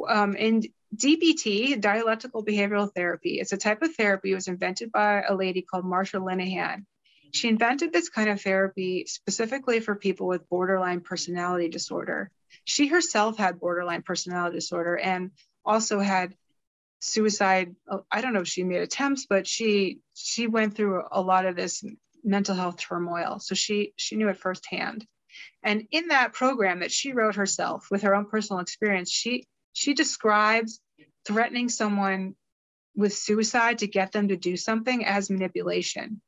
um, in DBT, dialectical behavioral therapy, it's a type of therapy. Was invented by a lady called Marsha Linehan. She invented this kind of therapy specifically for people with borderline personality disorder. She herself had borderline personality disorder and also had suicide oh, i don't know if she made attempts but she she went through a lot of this mental health turmoil. So she she knew it firsthand. And in that program that she wrote herself with her own personal experience she she describes threatening someone with suicide to get them to do something as manipulation.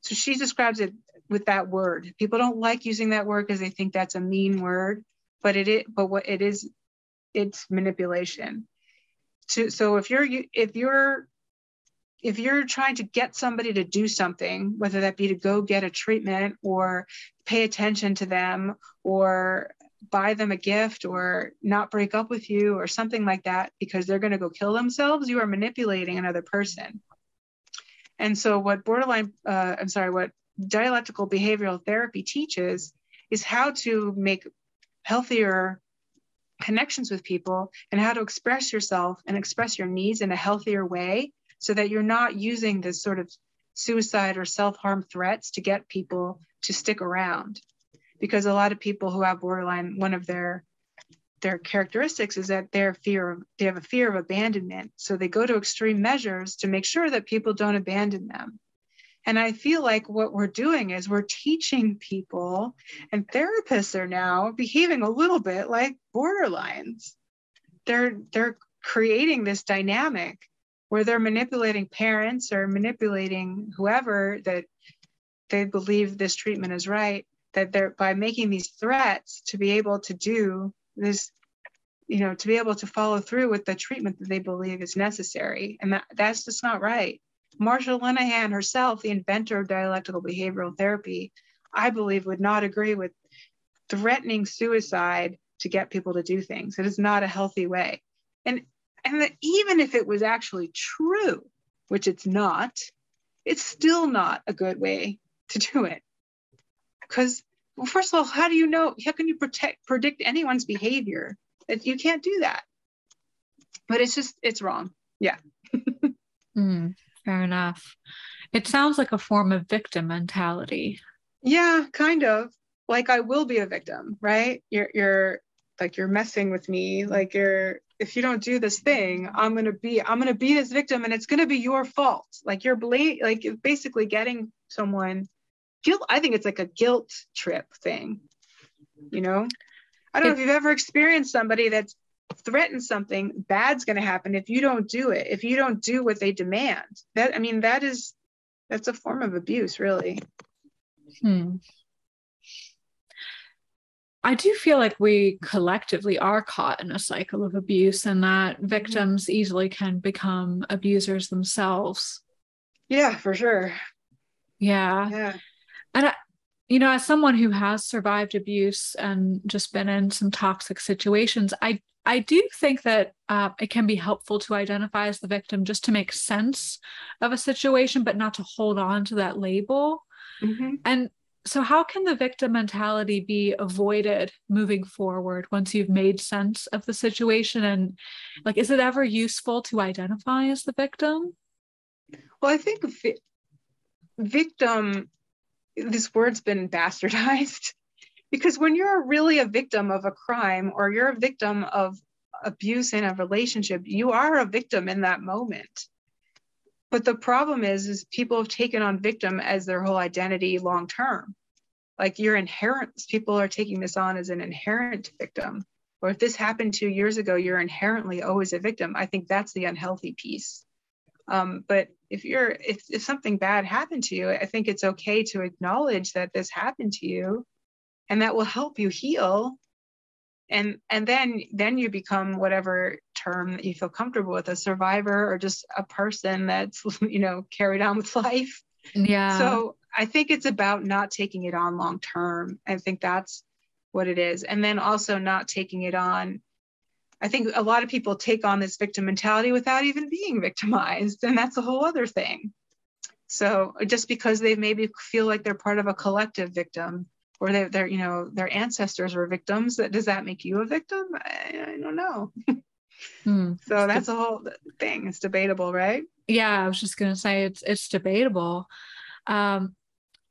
So she describes it with that word. People don't like using that word because they think that's a mean word but it is but what it is it's manipulation to so if you're if you're if you're trying to get somebody to do something whether that be to go get a treatment or pay attention to them or buy them a gift or not break up with you or something like that because they're going to go kill themselves you are manipulating another person. And so what borderline uh, i'm sorry what dialectical behavioral therapy teaches is how to make healthier connections with people and how to express yourself and express your needs in a healthier way so that you're not using this sort of suicide or self-harm threats to get people to stick around. Because a lot of people who have borderline one of their their characteristics is that they're fear of they have a fear of abandonment. So they go to extreme measures to make sure that people don't abandon them and I feel like what we're doing is we're teaching people, and therapists are now behaving a little bit like borderlines. They're they're creating this dynamic where they're manipulating parents or manipulating whoever that they believe this treatment is right that they're by making these threats to be able to do this you know to be able to follow through with the treatment that they believe is necessary and that, that's just not right Marsha Linehan herself, the inventor of dialectical behavioral therapy, I believe would not agree with threatening suicide to get people to do things. It is not a healthy way. And and that even if it was actually true, which it's not, it's still not a good way to do it. Because well, first of all, how do you know? How can you protect predict anyone's behavior? That you can't do that. But it's just it's wrong. Yeah. [LAUGHS] mm. Fair enough. It sounds like a form of victim mentality. Yeah, kind of. Like I will be a victim, right? You're you're like you're messing with me. Like you're if you don't do this thing, I'm gonna be I'm gonna be this victim and it's gonna be your fault. Like you're blame like basically getting someone guilt. I think it's like a guilt trip thing. You know? I don't know if you've ever experienced somebody that's threaten something bad's going to happen if you don't do it if you don't do what they demand. That i mean that is that's a form of abuse really. Hmm. i do feel like we collectively are caught in a cycle of abuse and that mm-hmm. victims easily can become abusers themselves. Yeah for sure. Yeah. Yeah. And I, you know as someone who has survived abuse and just been in some toxic situations i I do think that uh, it can be helpful to identify as the victim just to make sense of a situation, but not to hold on to that label. Mm-hmm. And so, how can the victim mentality be avoided moving forward once you've made sense of the situation? And, like, is it ever useful to identify as the victim? Well, I think vi- victim, this word's been bastardized because when you're really a victim of a crime or you're a victim of abuse in a relationship you are a victim in that moment. But the problem is is people have taken on victim as their whole identity long term. Like your inherent people are taking this on as an inherent victim. Or if this happened two years ago you're inherently always a victim. I think that's the unhealthy piece. Um, but if you're if, if something bad happened to you i think it's okay to acknowledge that this happened to you and that will help you heal. And and then then you become whatever term that you feel comfortable with a survivor or just a person that's [LAUGHS] you know carried on with [LAUGHS] life. Yeah. So i think it's about not taking it on long term. I think that's what it is. And then also not taking it on i think a lot of people take on this victim mentality without even being victimized and that's a whole other thing. So just because they maybe feel like they're part of a collective victim or they're, they're you know their ancestors were victims that does that make you a victim? I, I don't know. [LAUGHS] Hmm. so that's a whole thing. It's debatable right? Yeah i was just going to say it's it's debatable. Um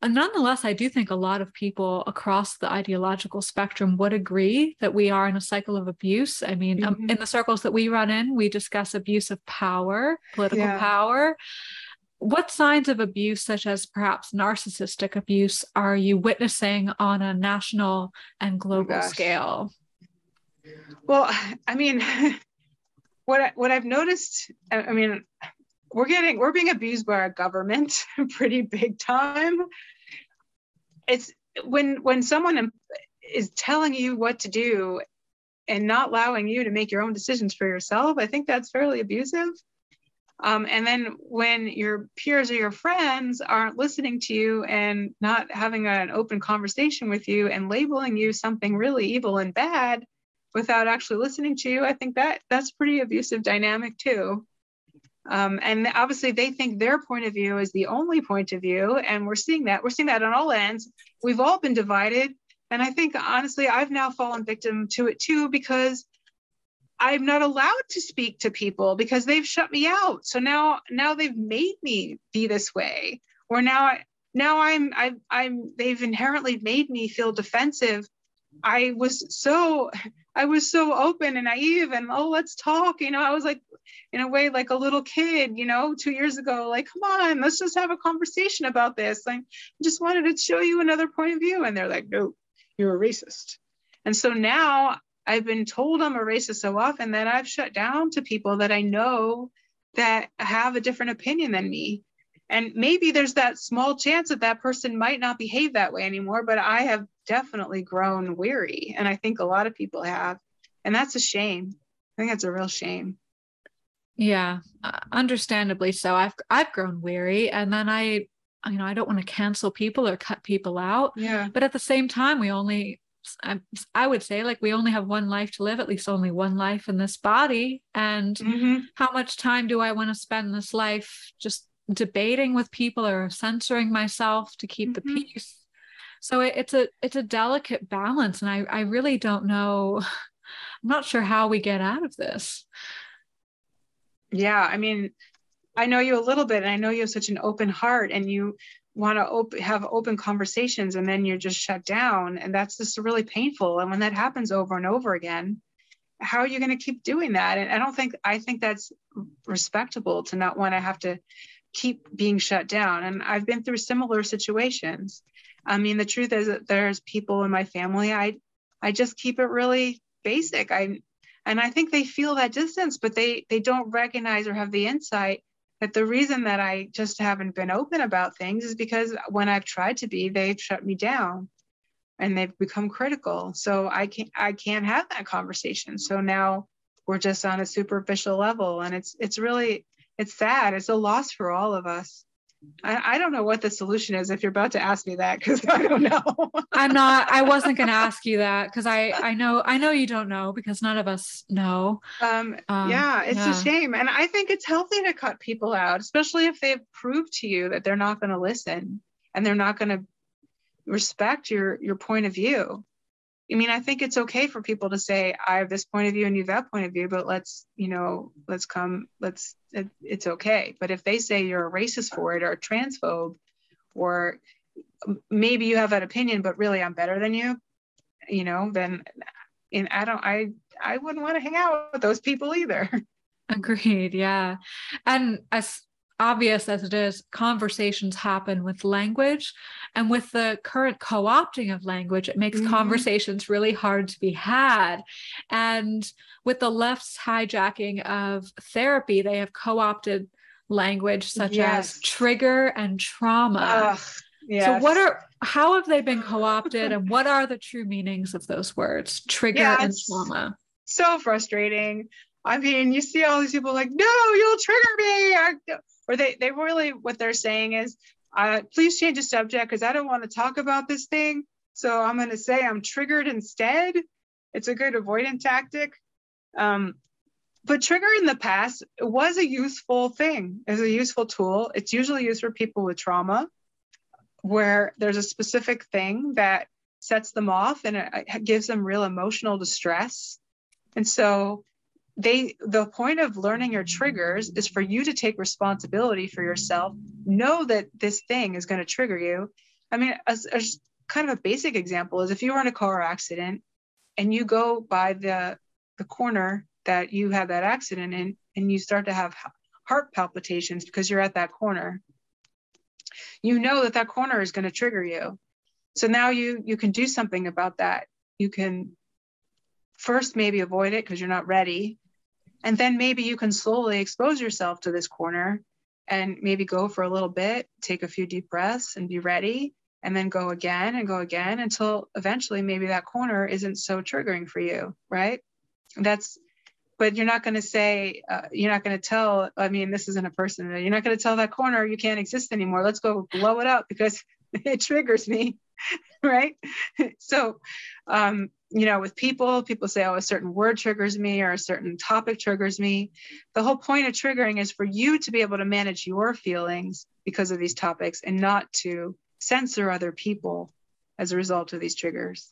and nonetheless i do think a lot of people across the ideological spectrum would agree that we are in a cycle of abuse. I mean um, mm-hmm. um, in the circles that we run in we discuss abuse of power political yeah. power what signs of abuse, such as perhaps narcissistic abuse, are you witnessing on a national and oh global oh scale? Well, I mean, [LAUGHS] what what I've noticed, I mean, we're getting we're being abused by our government [LAUGHS] pretty big time. It's when when someone is telling you what to do and not allowing you to make your own decisions for yourself. I think that's fairly abusive. Um, and then when your peers or your friends aren't listening to you and not having an open conversation with you and labeling you something really evil and bad without actually listening to you, I think that that's pretty abusive dynamic too. Um, and obviously they think their point of view is the only point of view. And we're seeing that. We're seeing that on all ends. We've all been divided. And I think honestly, I've now fallen victim to it too, because I'm not allowed to speak to people because they've shut me out. So now now they've made me be this way. Or now I now I'm I I'm they've inherently made me feel defensive. I was so I was so open and naive and oh let's talk. You know, I was like in a way like a little kid, you know, two years ago, like, come on, let's just have a conversation about this. Like, I just wanted to show you another point of view. And they're like, no, you're a racist. And so now I've been told I'm a racist so often that I've shut down to people that I know that have a different opinion than me. And maybe there's that small chance that that person might not behave that way anymore, but I have definitely grown weary. And I think a lot of people have. And that's a shame. I think that's a real shame. Yeah, uh, understandably so. I've I've grown weary, and then I, you know, I don't want to cancel people or cut people out. Yeah. But at the same time, we only I, I would say like we only have one life to live, at least only one life in this body. And mm-hmm. how much time do I want to spend this life just debating with people or censoring myself to keep mm-hmm. the peace? So it, it's a it's a delicate balance, and I I really don't know. [SIGHS] I'm not sure how we get out of this. Yeah, I mean, I know you a little bit, and I know you have such an open heart, and you want to op- have open conversations and then you're just shut down and that's just really painful. And when that happens over and over again how are you going to keep doing that? And i don't think i think that's respectable to not want to have to keep being shut down. And i've been through similar situations. I mean the truth is that there's people in my family i i just keep it really basic. I and i think they feel that distance but they they don't recognize or have the insight that the reason that I just haven't been open about things is because when I've tried to be, they've shut me down and they've become critical. So I can't I can't have that conversation. So now we're just on a superficial level and it's it's really it's sad. It's a loss for all of us. I, I don't know what the solution is if you're about to ask me that because I don't know. [LAUGHS] I'm not. I wasn't going [LAUGHS] to ask you that because I I know I know you don't know because none of us know. Um, um yeah, it's yeah. a shame, and I think it's healthy to cut people out, especially if they've proved to you that they're not going to listen and they're not going to respect your your point of view. I mean, I think it's okay for people to say, I have this point of view and you have that point of view, but let's, you know, let's come, let's, it, it's okay. But if they say you're a racist for it or a transphobe, or maybe you have that opinion, but really I'm better than you, you know, then and I don't, I, I wouldn't want to hang out with those people either. Agreed. Yeah. And as obvious as it is, conversations happen with language. And with the current co opting of language, it makes mm-hmm. conversations really hard to be had. And with the left's hijacking of therapy, they have co opted language such yes. as trigger and trauma. Ugh. Yes. So what are how have they been co-opted and [LAUGHS] what are the true meanings of those words? Trigger yeah, and trauma. So frustrating. I mean, you see all these people like, no, you'll trigger me. Or they they really what they're saying is, uh, please change the subject because I don't want to talk about this thing. So I'm going to say I'm triggered instead. It's a good avoidant tactic. Um, but trigger in the past was a useful thing. It's a useful tool. It's usually used for people with trauma, where there's a specific thing that sets them off and it gives them real emotional distress. And so they the point of learning your triggers is for you to take responsibility for yourself know that this thing is going to trigger you. I mean as, as kind of a basic example is if you were in a car accident and you go by the the corner that you had that accident in and you start to have heart palpitations because you're at that corner you know that that corner is going to trigger you. So now you you can do something about that. You can first maybe avoid it because you're not ready and then maybe you can slowly expose yourself to this corner and maybe go for a little bit, take a few deep breaths and be ready, and then go again and go again until eventually maybe that corner isn't so triggering for you, right? That's, but you're not going to say, uh, you're not going to tell, I mean, this isn't a person, you're not going to tell that corner you can't exist anymore. Let's go blow it up because [LAUGHS] it triggers me, [LAUGHS] right? so, um, you know, with people, people say, oh, a certain word triggers me or a certain topic triggers me. The whole point of triggering is for you to be able to manage your feelings because of these topics and not to censor other people as a result of these triggers.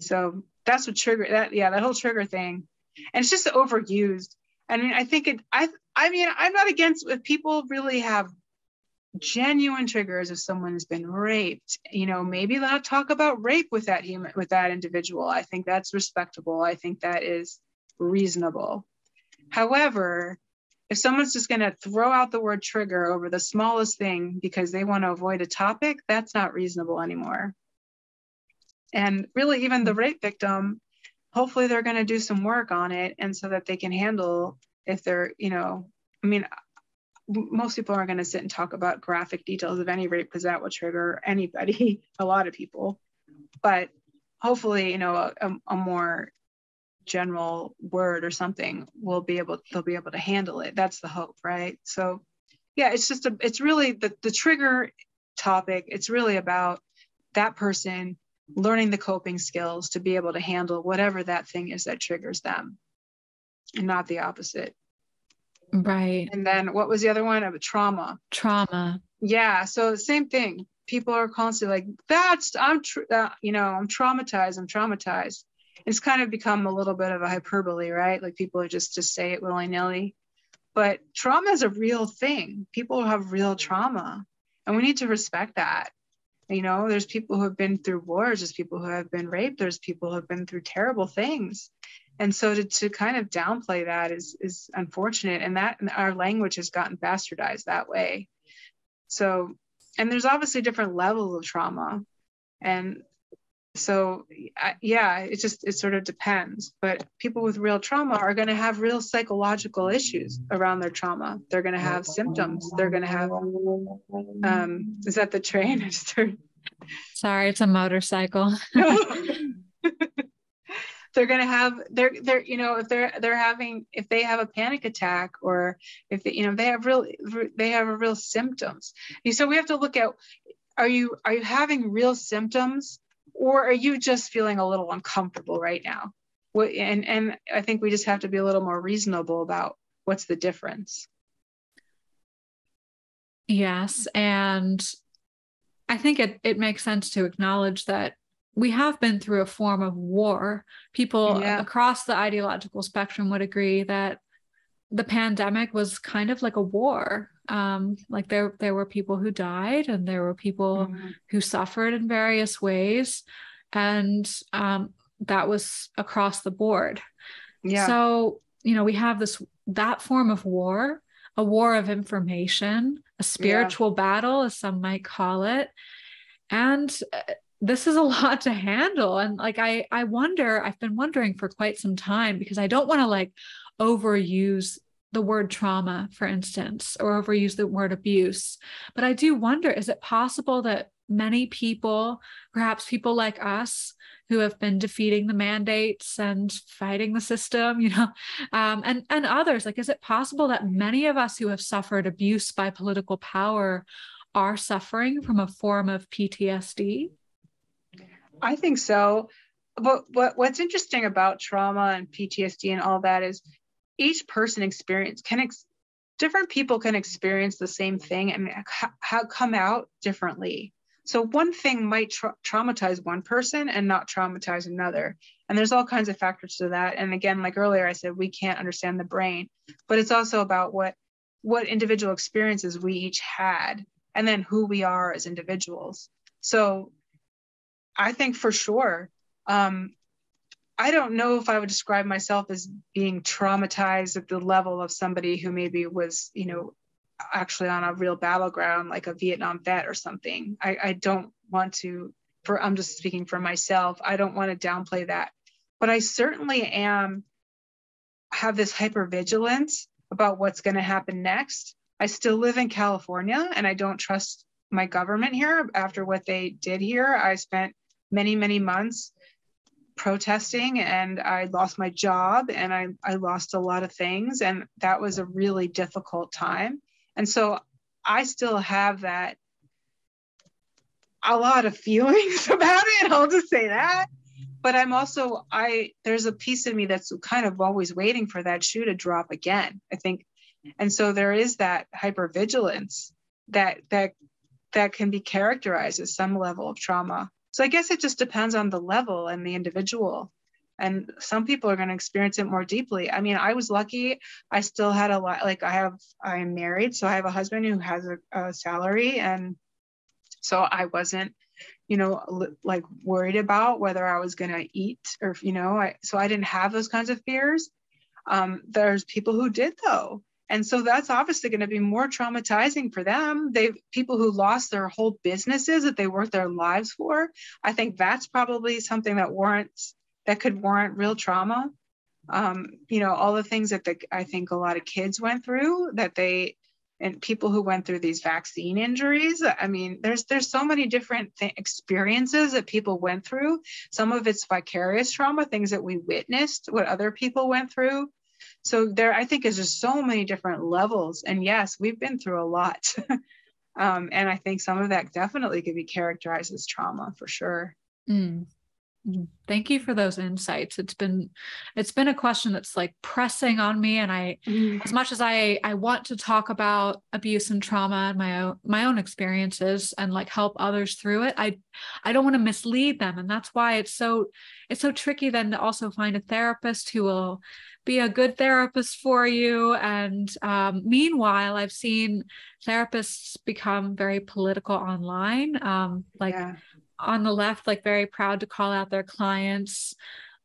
So that's what trigger that, yeah, that whole trigger thing. And it's just overused. I mean, I think it, I, I mean, I'm not against if people really have genuine triggers if someone has been raped. You know maybe not talk about rape with that human with that individual. I think that's respectable. I think that is reasonable. However if someone's just going to throw out the word trigger over the smallest thing because they want to avoid a topic that's not reasonable anymore. And really even the rape victim hopefully they're going to do some work on it and so that they can handle if they're you know i mean most people aren't going to sit and talk about graphic details of any rape because that will trigger anybody, [LAUGHS] a lot of people. But hopefully, you know, a, a, more general word or something will be able they'll be able to handle it. That's the hope, right? So yeah, it's just a it's really the, the trigger topic. It's really about that person learning the coping skills to be able to handle whatever that thing is that triggers them and not the opposite. Right. And then what was the other one? Of trauma. Trauma. Yeah. So same thing. People are constantly like, "That's I'm, tr- uh, you know, I'm traumatized. I'm traumatized." It's kind of become a little bit of a hyperbole, right? Like people are just to say it willy nilly. But trauma is a real thing. People have real trauma, and we need to respect that. You know, there's people who have been through wars. There's people who have been raped. There's people who have been through terrible things and so to, to kind of downplay that is is unfortunate. And that and our language has gotten bastardized that way. So and there's obviously different levels of trauma. And so yeah it just it sort of depends. But people with real trauma are going to have real psychological issues around their trauma. They're going to have symptoms. They're going to have um is that the train? [LAUGHS] Sorry it's a motorcycle [LAUGHS] [LAUGHS] they're going to have they're they're you know if they're they're having if they have a panic attack or if they, you know they have real they have real symptoms. So we have to look at are you are you having real symptoms or are you just feeling a little uncomfortable right now? And and i think we just have to be a little more reasonable about what's the difference. Yes and i think it, it makes sense to acknowledge that we have been through a form of war. People yeah. across the ideological spectrum would agree that the pandemic was kind of like a war. Um, like there, there were people who died, and there were people mm-hmm. who suffered in various ways, and um, that was across the board. Yeah. So you know, we have this that form of war, a war of information, a spiritual yeah. battle, as some might call it, and uh, this is a [LAUGHS] lot to handle and like i i wonder i've been wondering for quite some time because i don't want to like overuse the word trauma for instance or overuse the word abuse but i do wonder is it possible that many people, perhaps people like us, who have been defeating the mandates and fighting the system, you know, [LAUGHS] um, and and others, like, is it possible that many of us who have suffered abuse by political power are suffering from a form of PTSD? I think so. But what, what's interesting about trauma and PTSD and all that is each person experience can ex- different people can experience the same thing and ha- come out differently. So one thing might tra- traumatize one person and not traumatize another. And there's all kinds of factors to that. And again, like earlier, I said we can't understand the brain, but it's also about what what individual experiences we each had and then who we are as individuals. So I think for sure, um, I don't know if I would describe myself as being traumatized at the level of somebody who maybe was, you know, actually on a real battleground, like a Vietnam vet or something. I, I don't want to, for I'm just speaking for myself, I don't want to downplay that. But I certainly am have this hypervigilance about what's going to happen next. I still live in California and I don't trust my government here after what they did here. I spent many, many months protesting and I lost my job and I, I lost a lot of things. And that was a really difficult time. And so I still have that a lot of [LAUGHS] feelings about it. I'll just say that. But I'm also, I, there's a piece of me that's kind of always waiting for that shoe to drop again. I think and so there is that hypervigilance that that that can be characterized as some level of trauma so i guess it just depends on the level and the individual. And some people are going to experience it more deeply. I mean i was lucky. I still had a lot like i have i am married so i have a husband who has a, a salary. And so i wasn't you know like worried about whether i was going to eat or you know I, so i didn't have those kinds of fears. Um, there's people who did though and so that's obviously going to be more traumatizing for them. They people who lost their whole businesses that they worked their lives for i think that's probably something that warrants that could warrant real trauma. Um, you know all the things that the, i think a lot of kids went through that they and people who went through these vaccine injuries i mean there's there's so many different th- experiences that people went through. Some of it's vicarious trauma things that we witnessed what other people went through so there i think is just so many different levels. And yes we've been through a lot. [LAUGHS] Um, and i think some of that definitely could be characterized as trauma for sure. Mm. Thank you for those insights. It's been it's been a question that's like pressing on me and I mm. as much as I I want to talk about abuse and trauma and my own my own experiences and like help others through it, I I don't want to mislead them and that's why it's so it's so tricky then to also find a therapist who will be a good therapist for you. And um, meanwhile, I've seen therapists become very political online, um, like yeah. On the left, like very proud to call out their clients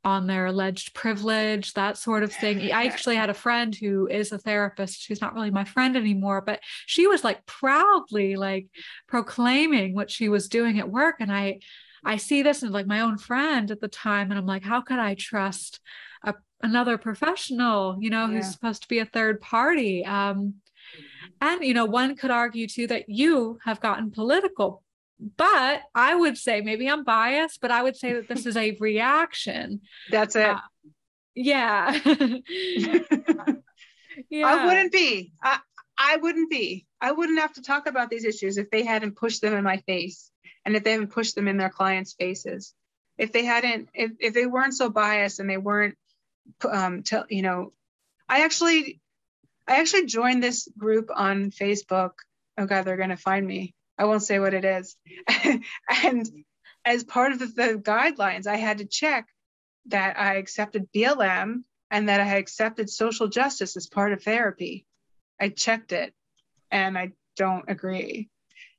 on their alleged privilege, that sort of thing. I [LAUGHS] actually had a friend who is a therapist. She's not really my friend anymore, but she was like proudly like proclaiming what she was doing at work. And I, I see this in like my own friend at the time, and I'm like, how could I trust a another professional, you know, yeah. who's supposed to be a third party. Um, and, you know, one could argue too that you have gotten political. But I would say, maybe I'm biased, but I would say that this is a reaction. That's it. Uh, yeah. [LAUGHS] yeah. I wouldn't be. I, I wouldn't be. I wouldn't have to talk about these issues if they hadn't pushed them in my face and if they haven't pushed them in their clients' faces. If they hadn't, if, if they weren't so biased and they weren't um, tell you know, I actually, I actually joined this group on Facebook. Oh God, they're gonna find me. I won't say what it is. [LAUGHS] and as part of the, the guidelines, I had to check that I accepted BLM and that I had accepted social justice as part of therapy. I checked it and I don't agree.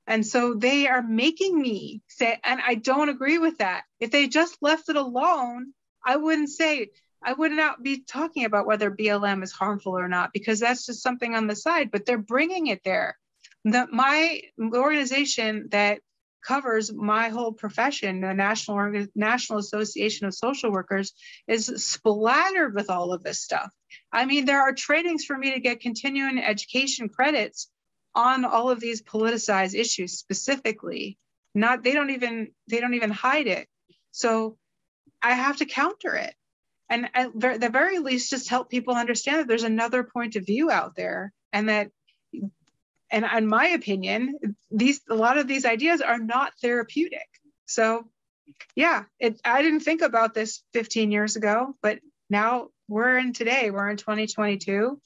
And so they are making me say, and I don't agree with that. If they just left it alone, I wouldn't say, I would not be talking about whether BLM is harmful or not because that's just something on the side, but they're bringing it there. The, my organization that covers my whole profession, the National National Association of Social Workers, is splattered with all of this stuff. I mean, there are trainings for me to get continuing education credits on all of these politicized issues specifically. not they don't even they don't even hide it so i have to counter it and at the very least just help people understand that there's another point of view out there and that and in my opinion these a lot of these ideas are not therapeutic. So yeah it i didn't think about this 15 years ago but now we're in today we're in 2022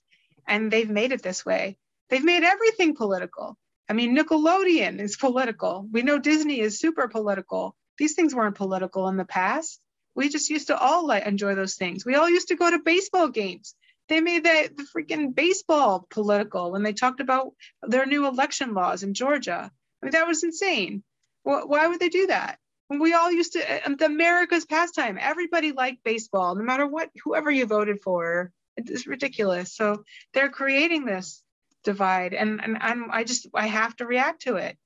and they've made it this way. They've made everything political. I mean nickelodeon is political. We know disney is super political. These things weren't political in the past. We just used to all like enjoy those things. We all used to go to baseball games they made the, the freaking baseball political when they talked about their new election laws in georgia i mean that was insane why would they do that we all used to um, the America's pastime. Everybody liked baseball, no matter what whoever you voted for. It's ridiculous. So they're creating this divide, and and I'm I just I have to react to it.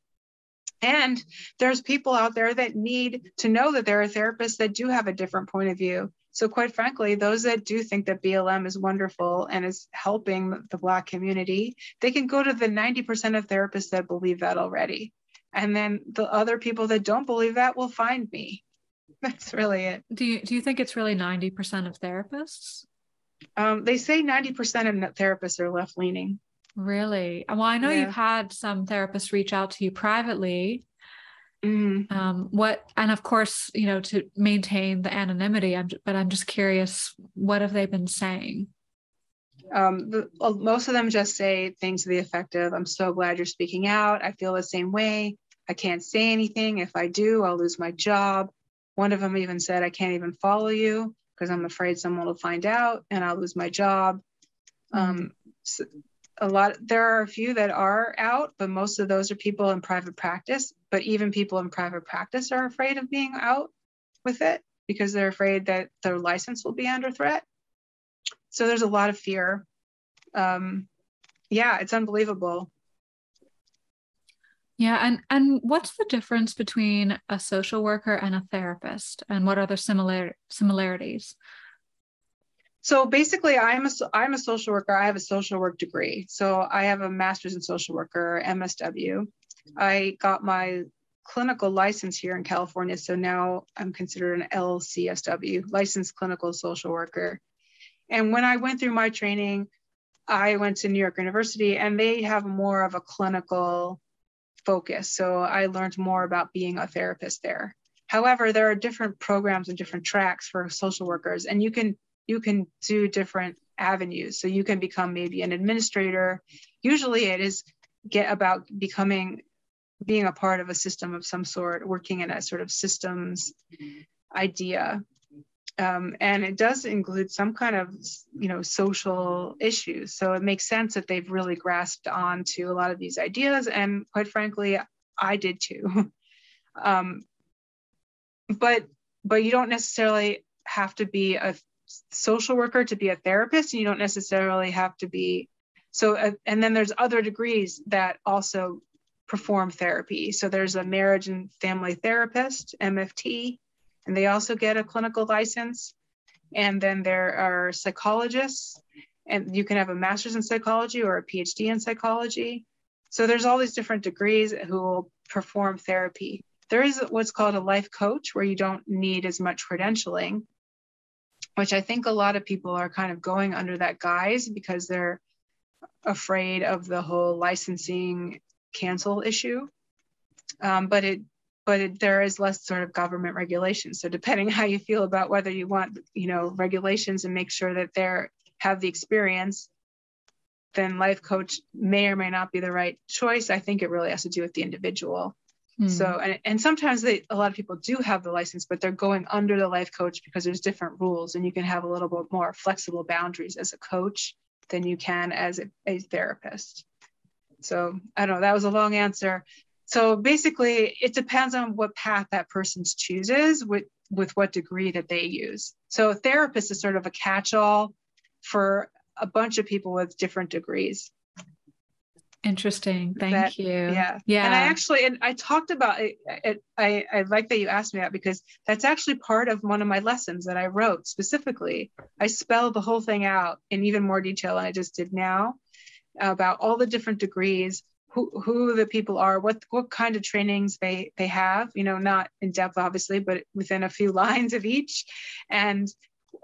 And there's people out there that need to know that there are therapists that do have a different point of view. So, quite frankly, those that do think that BLM is wonderful and is helping the Black community, they can go to the 90% of therapists that believe that already. And then the other people that don't believe that will find me. [LAUGHS] That's really it. Do you do you think it's really 90% of therapists? Um, they say 90% of therapists are left leaning really? Well i know yeah. you've had some therapists reach out to you privately mm-hmm. um, what and of course you know to maintain the anonymity I'm, but i'm just curious what have they been saying um, the, most of them just say things to the effect of i'm so glad you're speaking out i feel the same way I can't say anything. If I do, I'll lose my job. One of them even said, I can't even follow you because I'm afraid someone will find out and I'll lose my job. Mm-hmm. Um, so a lot, there are a few that are out, but most of those are people in private practice. But even people in private practice are afraid of being out with it because they're afraid that their license will be under threat. So there's a lot of fear. Um, yeah, it's unbelievable. Yeah, and and what's the difference between a social worker and a therapist, and what are the similar similarities? So basically, I'm a I'm a social worker. I have a social work degree. So I have a master's in social worker, MSW. I got my clinical license here in California. So now I'm considered an LCSW, licensed clinical social worker. And when I went through my training, I went to New York University, and they have more of a clinical focus. So I learned more about being a therapist there. However, there are different programs and different tracks for social workers, and you can you can do different avenues. So you can become maybe an administrator. Usually, it is get about becoming being a part of a system of some sort, working in a sort of systems idea um, and it does include some kind of you know social issues so it makes sense that they've really grasped on to a lot of these ideas and quite frankly i did too [LAUGHS] um, but but you don't necessarily have to be a social worker to be a therapist and you don't necessarily have to be so uh, and then there's other degrees that also perform therapy so there's a marriage and family therapist mft and they also get a clinical license. And then there are psychologists, and you can have a master's in psychology or a PhD in psychology. So there's all these different degrees who will perform therapy. There is what's called a life coach where you don't need as much credentialing, which I think a lot of people are kind of going under that guise because they're afraid of the whole licensing cancel issue. Um, but it but it, there is less sort of government regulation. So depending [LAUGHS] how you feel about whether you want, you know, regulations and make sure that they have the experience, then life coach may or may not be the right choice. I think it really has to do with the individual. Hmm. So and, and sometimes they a lot of people do have the license, but they're going under the life coach because there's different rules and you can have a little bit more flexible boundaries as a coach than you can as a, a therapist. So I don't know, that was a long answer so basically, it depends on what path that person chooses with, with what degree that they use. So a therapist is sort of a catch-all for a bunch of people with different degrees. Interesting. Thank that, you. Yeah. Yeah. And I actually, and I talked about it, it, I, I like that you asked me that because that's actually part of one of my lessons that I wrote specifically. I spelled the whole thing out in even more detail than I just did now about all the different degrees who, who the people are, what what kind of trainings they they have, you know, not in depth obviously, but within a few [LAUGHS] lines of each, and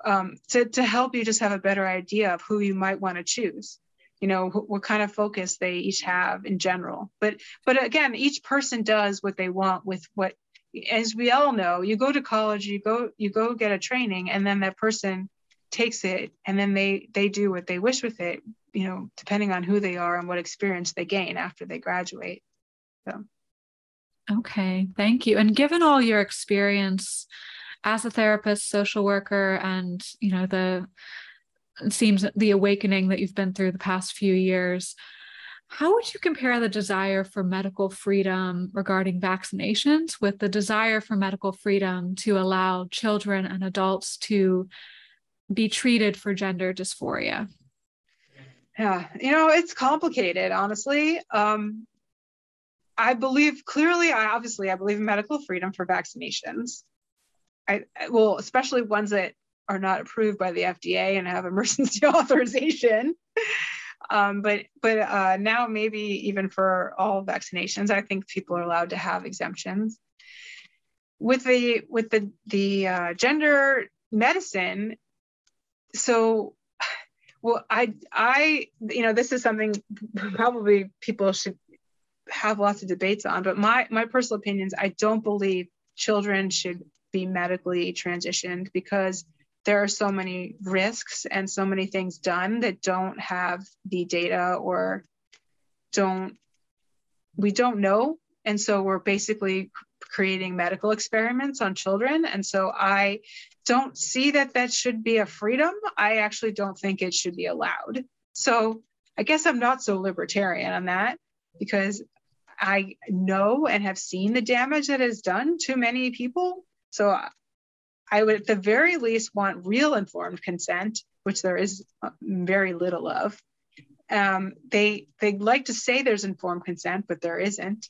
um, to to help you just have a better idea of who you might want to choose. You know, wh- what kind of focus they each have in general. But but again, each person does what they want with what. As we all know, you go to college, you go you go get a training, and then that person takes it and then they they do what they wish with it you know depending on who they are and what experience they gain after they graduate so okay thank you and given all your experience as a therapist social worker and you know the it seems the awakening that you've been through the past few years how would you compare the desire for medical freedom regarding vaccinations with the desire for medical freedom to allow children and adults to be treated for gender dysphoria? Yeah, you know, it's complicated, honestly. Um, I believe clearly, I obviously, I believe in medical freedom for vaccinations. I, well, especially ones that are not approved by the FDA and have emergency [LAUGHS] authorization. Um, but but uh, now maybe even for all vaccinations, I think people are allowed to have exemptions. With the with the the uh, gender medicine, so well i i you know this is something probably people should have lots of debates on but my my personal opinions i don't believe children should be medically transitioned because there are so many risks and so many things done that don't have the data or don't we don't know and so we're basically creating medical experiments on children and so i don't see that that should be a freedom. I actually don't think it should be allowed. So I guess I'm not so libertarian on that because I know and have seen the damage that is done to many people. So I would, at the very least, want real informed consent, which there is very little of. Um, they they like to say there's informed consent, but there isn't.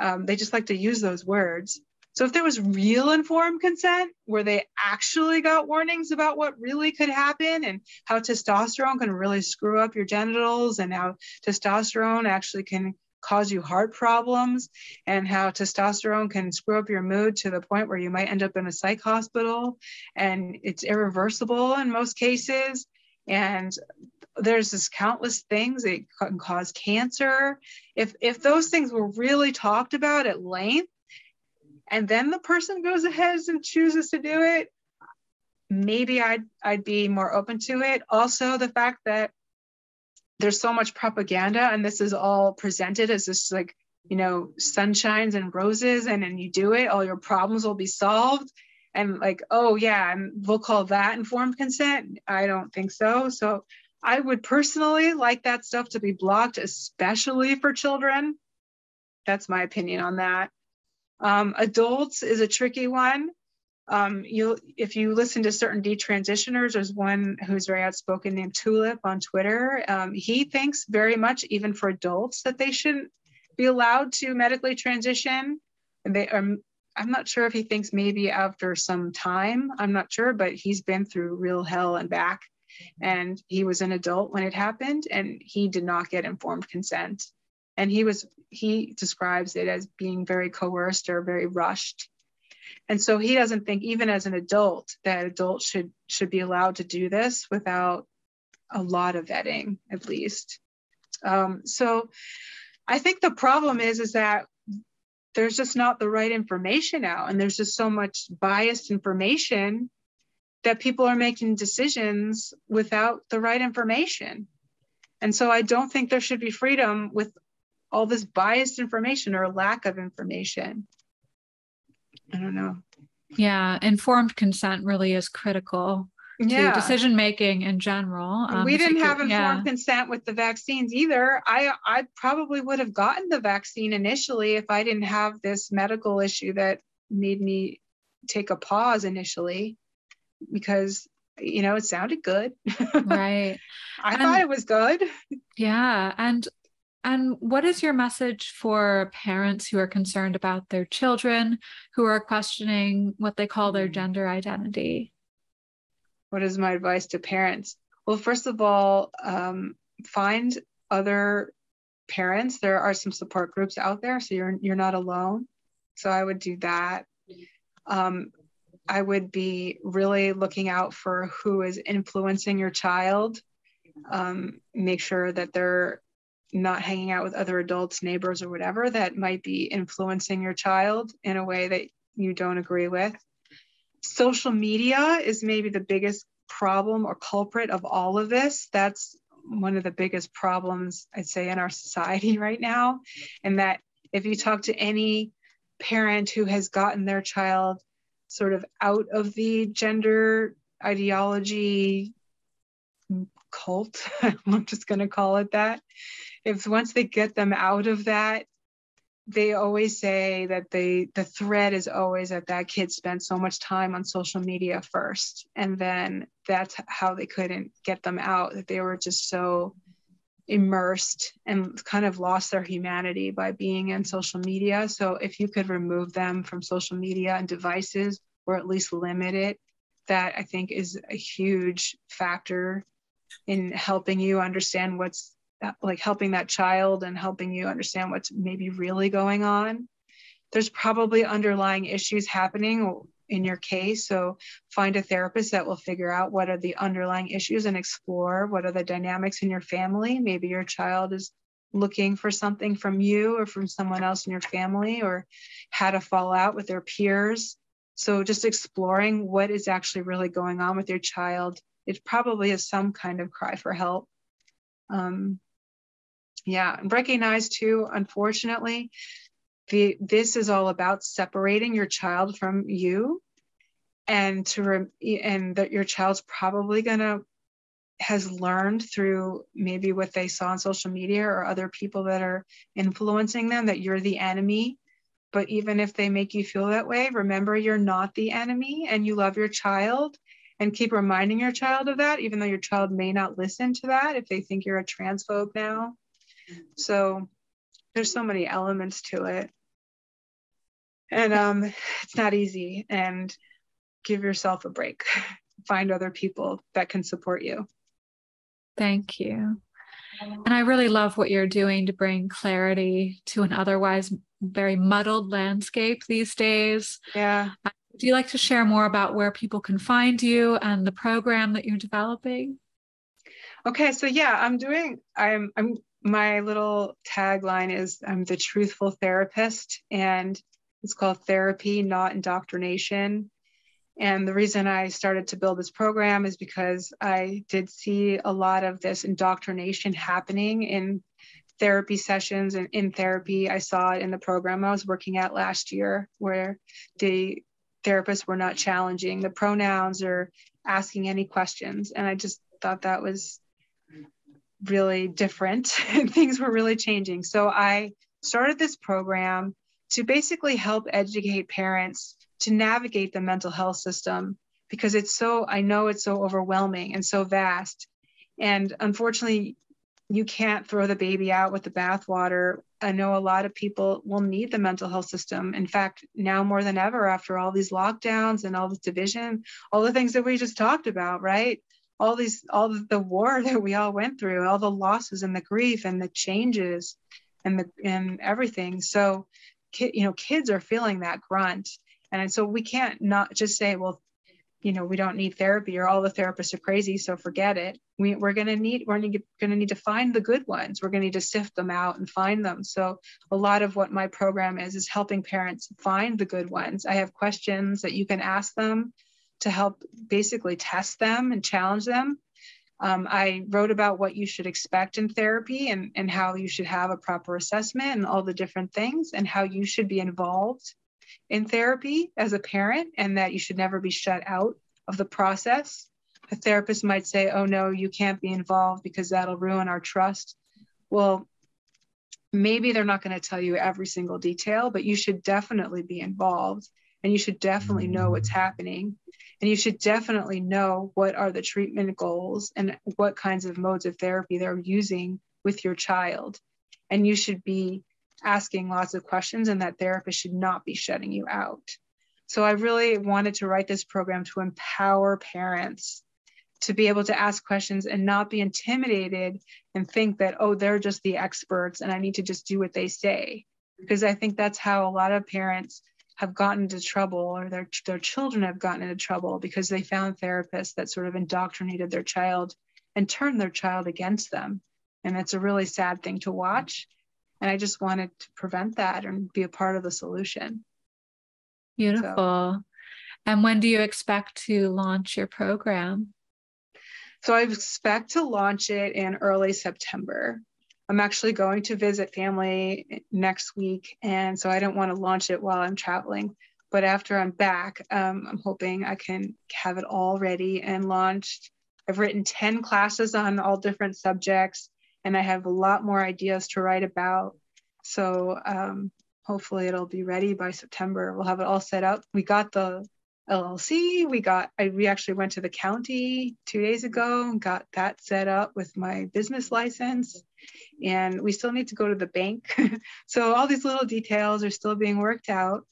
Um, they just like to use those words. So if there was real informed consent where they actually got warnings about what really could happen and how testosterone can really screw up your genitals and how testosterone actually can cause you heart problems and how testosterone can screw up your mood to the point where you might end up in a psych hospital. And it's irreversible in most cases. And there's this countless things it can cause cancer. If if those things were really talked about at length and then the person goes ahead and chooses to do it, maybe I'd I'd be more open to it. Also, the fact that there's so much propaganda and this is all presented as this like you know sunshines and roses and then you do it all your problems will be solved. And like oh yeah and we'll call that informed consent? I don't think so. So i would personally like that stuff to be blocked especially for children. That's my opinion on that. Um, adults is a tricky one. Um, you if you listen to certain detransitioners, there's one who's very outspoken named Tulip on Twitter. Um, he thinks very much, even for adults, that they shouldn't be allowed to medically transition. They are. Um, I'm not sure if he thinks maybe after some time. I'm not sure, but he's been through real hell and back. And he was an adult when it happened, and he did not get informed consent and he was he describes it as being very coerced or very rushed and so he doesn't think even as an adult that adults should should be allowed to do this without a lot of vetting at least um, so i think the problem is is that there's just not the right information out and there's just so much biased information that people are making decisions without the right information and so i don't think there should be freedom with all this biased information or lack of information. I don't know. Yeah, informed consent really is critical yeah. to decision making in general. Um, we didn't have informed yeah. consent with the vaccines either. I I probably would have gotten the vaccine initially if I didn't have this medical issue that made me take a pause initially because you know it sounded good. [LAUGHS] Right. I and, thought it was good. Yeah, and and what is your message for parents who are concerned about their children who are questioning what they call their hmm. gender identity? What is my advice to parents? Well, first of all, um, find other parents there are some support groups out there so you're you're not alone so i would do that um, i would be really looking out for who is influencing your child um, make sure that they're not hanging out with other adults neighbors or whatever that might be influencing your child in a way that you don't agree with social media is maybe the biggest problem or culprit of all of this that's one of the biggest problems I'd say in our society [LAUGHS] right now. And that if you talk to any parent who has gotten their child sort of out of the gender ideology cult, [LAUGHS] I'm just going to call it that. If once they get them out of that, they always say that they the thread is always that that kid spent so much time on social media first and then that's how they couldn't get them out that they were just so immersed and kind of lost their humanity by being in social media so if you could remove them from social media and devices or at least limit it that i think is a huge factor in helping you understand what's like helping that child and helping you understand what's maybe really going on. There's probably underlying issues happening in your case. So find a therapist that will figure out what are the underlying issues and explore what are the dynamics in your family. Maybe your child is looking for something from you or from someone else in your family or had a fallout with their peers. So just exploring what is actually really going on with your child. It probably is some kind of cry for help. Um, yeah and recognize too unfortunately the this is all about separating your child from you and to re- and that your child's probably going to has learned through maybe what they saw on social media or other people that are influencing them that you're the enemy but even if they make you feel that way remember you're not the enemy and you love your child and keep reminding your child of that even though your child may not listen to that if they think you're a transphobe now so there's so many elements to it. And um, it's not easy. And give yourself a break. [LAUGHS] Find other people that can support you. Thank you. And I really love what you're doing to bring clarity to an otherwise very muddled landscape these days. Yeah. Do you like to share more about where people can find you and the program that you're developing? Okay, so yeah, I'm doing I'm I'm my little tagline is I'm the truthful therapist, and it's called therapy, not indoctrination. And the reason I started to build this program is because I did see a lot of this indoctrination happening in therapy sessions and in therapy. I saw it in the program I was working at last year, where the therapists were not challenging the pronouns or asking any questions. And I just thought that was really different [LAUGHS] things were really changing. So I started this program to basically help educate parents to navigate the mental health system because it's so, I know it's so overwhelming and so vast. And unfortunately, you can't throw the baby out with the bathwater. I know a lot of people will need the mental health system. In fact, now more than ever, after all these lockdowns and all this division, all the things that we just talked about, right? all these all the war [LAUGHS] that we all went through all the losses and the grief and the changes and the and everything so you know kids are feeling that grunt and so we can't not just say well you know we don't need therapy or all the therapists are crazy so forget it. We, we're going to need we're going to need to find the good ones. We're going to need to sift them out and find them. So a lot of what my program is is helping parents find the good ones. I have questions that you can ask them to help basically test them and challenge them. Um, I wrote about what you should expect in therapy and, and how you should have a proper assessment and all the different things and how you should be involved in therapy as a parent and that you should never be shut out of the process. A therapist might say, oh no, you can't be involved because that'll ruin our trust. Well, maybe they're not going to tell you every single detail, but you should definitely be involved and you should definitely know what's mm. happening and you should definitely know what are the treatment goals and what kinds of modes of therapy they're using with your child. And you should be asking lots of questions, and that therapist should not be shutting you out. So I really wanted to write this program to empower parents to be able to ask questions and not be intimidated and think that, oh, they're just the experts and I need to just do what they say. Because I think that's how a lot of parents have gotten into trouble or their, their children have gotten into trouble because they found therapists that sort of indoctrinated their child and turned their child against them. And it's a really sad thing to watch. And I just wanted to prevent that and be a part of the solution. Beautiful. So, and when do you expect to launch your program? So I expect to launch it in early September. I'm actually going to visit family next week, and so I don't want to launch it while I'm traveling. But after I'm back, um, I'm hoping I can have it all ready and launched. I've written 10 classes on all different subjects, and I have a lot more ideas to write about. So um, hopefully it'll be ready by September. We'll have it all set up. We got the LLC. We got, I, we actually went to the county two days ago and got that set up with my business license. And we still need to go to the bank. [LAUGHS] so all these little details are still being worked out,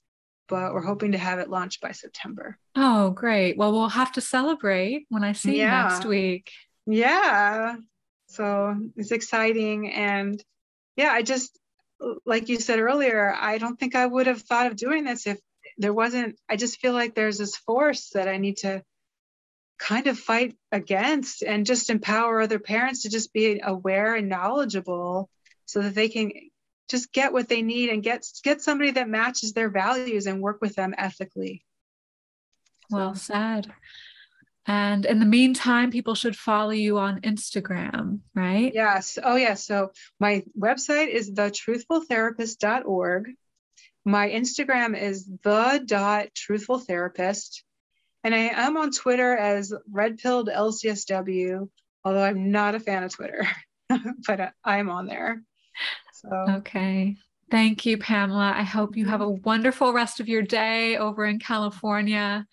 but we're hoping to have it launched by September. Oh, great. Well, we'll have to celebrate when I see yeah. you next week. Yeah. So it's exciting. And yeah, I just, like you said earlier, I don't think I would have thought of doing this if there wasn't i just feel like there's this force that i need to kind of fight against and just empower other parents to just be aware and knowledgeable so that they can just get what they need and get get somebody that matches their values and work with them ethically well said and in the meantime people should follow you on instagram right yes oh yes so my website is thetruthfultherapist.org my Instagram is the dot truthful therapist. And I am on Twitter as red pilled LCSW, although I'm not a fan of Twitter, [LAUGHS] but I'm on there. So okay. Thank you, Pamela. I hope you have a wonderful rest of your day over in California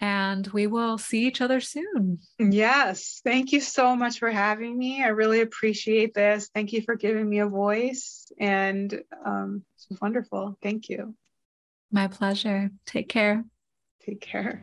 and we will see each other soon. Yes. Thank you so much for having me. I really appreciate this. Thank you for giving me a voice. And um, it's wonderful. Thank you. My pleasure. Take care. Take care.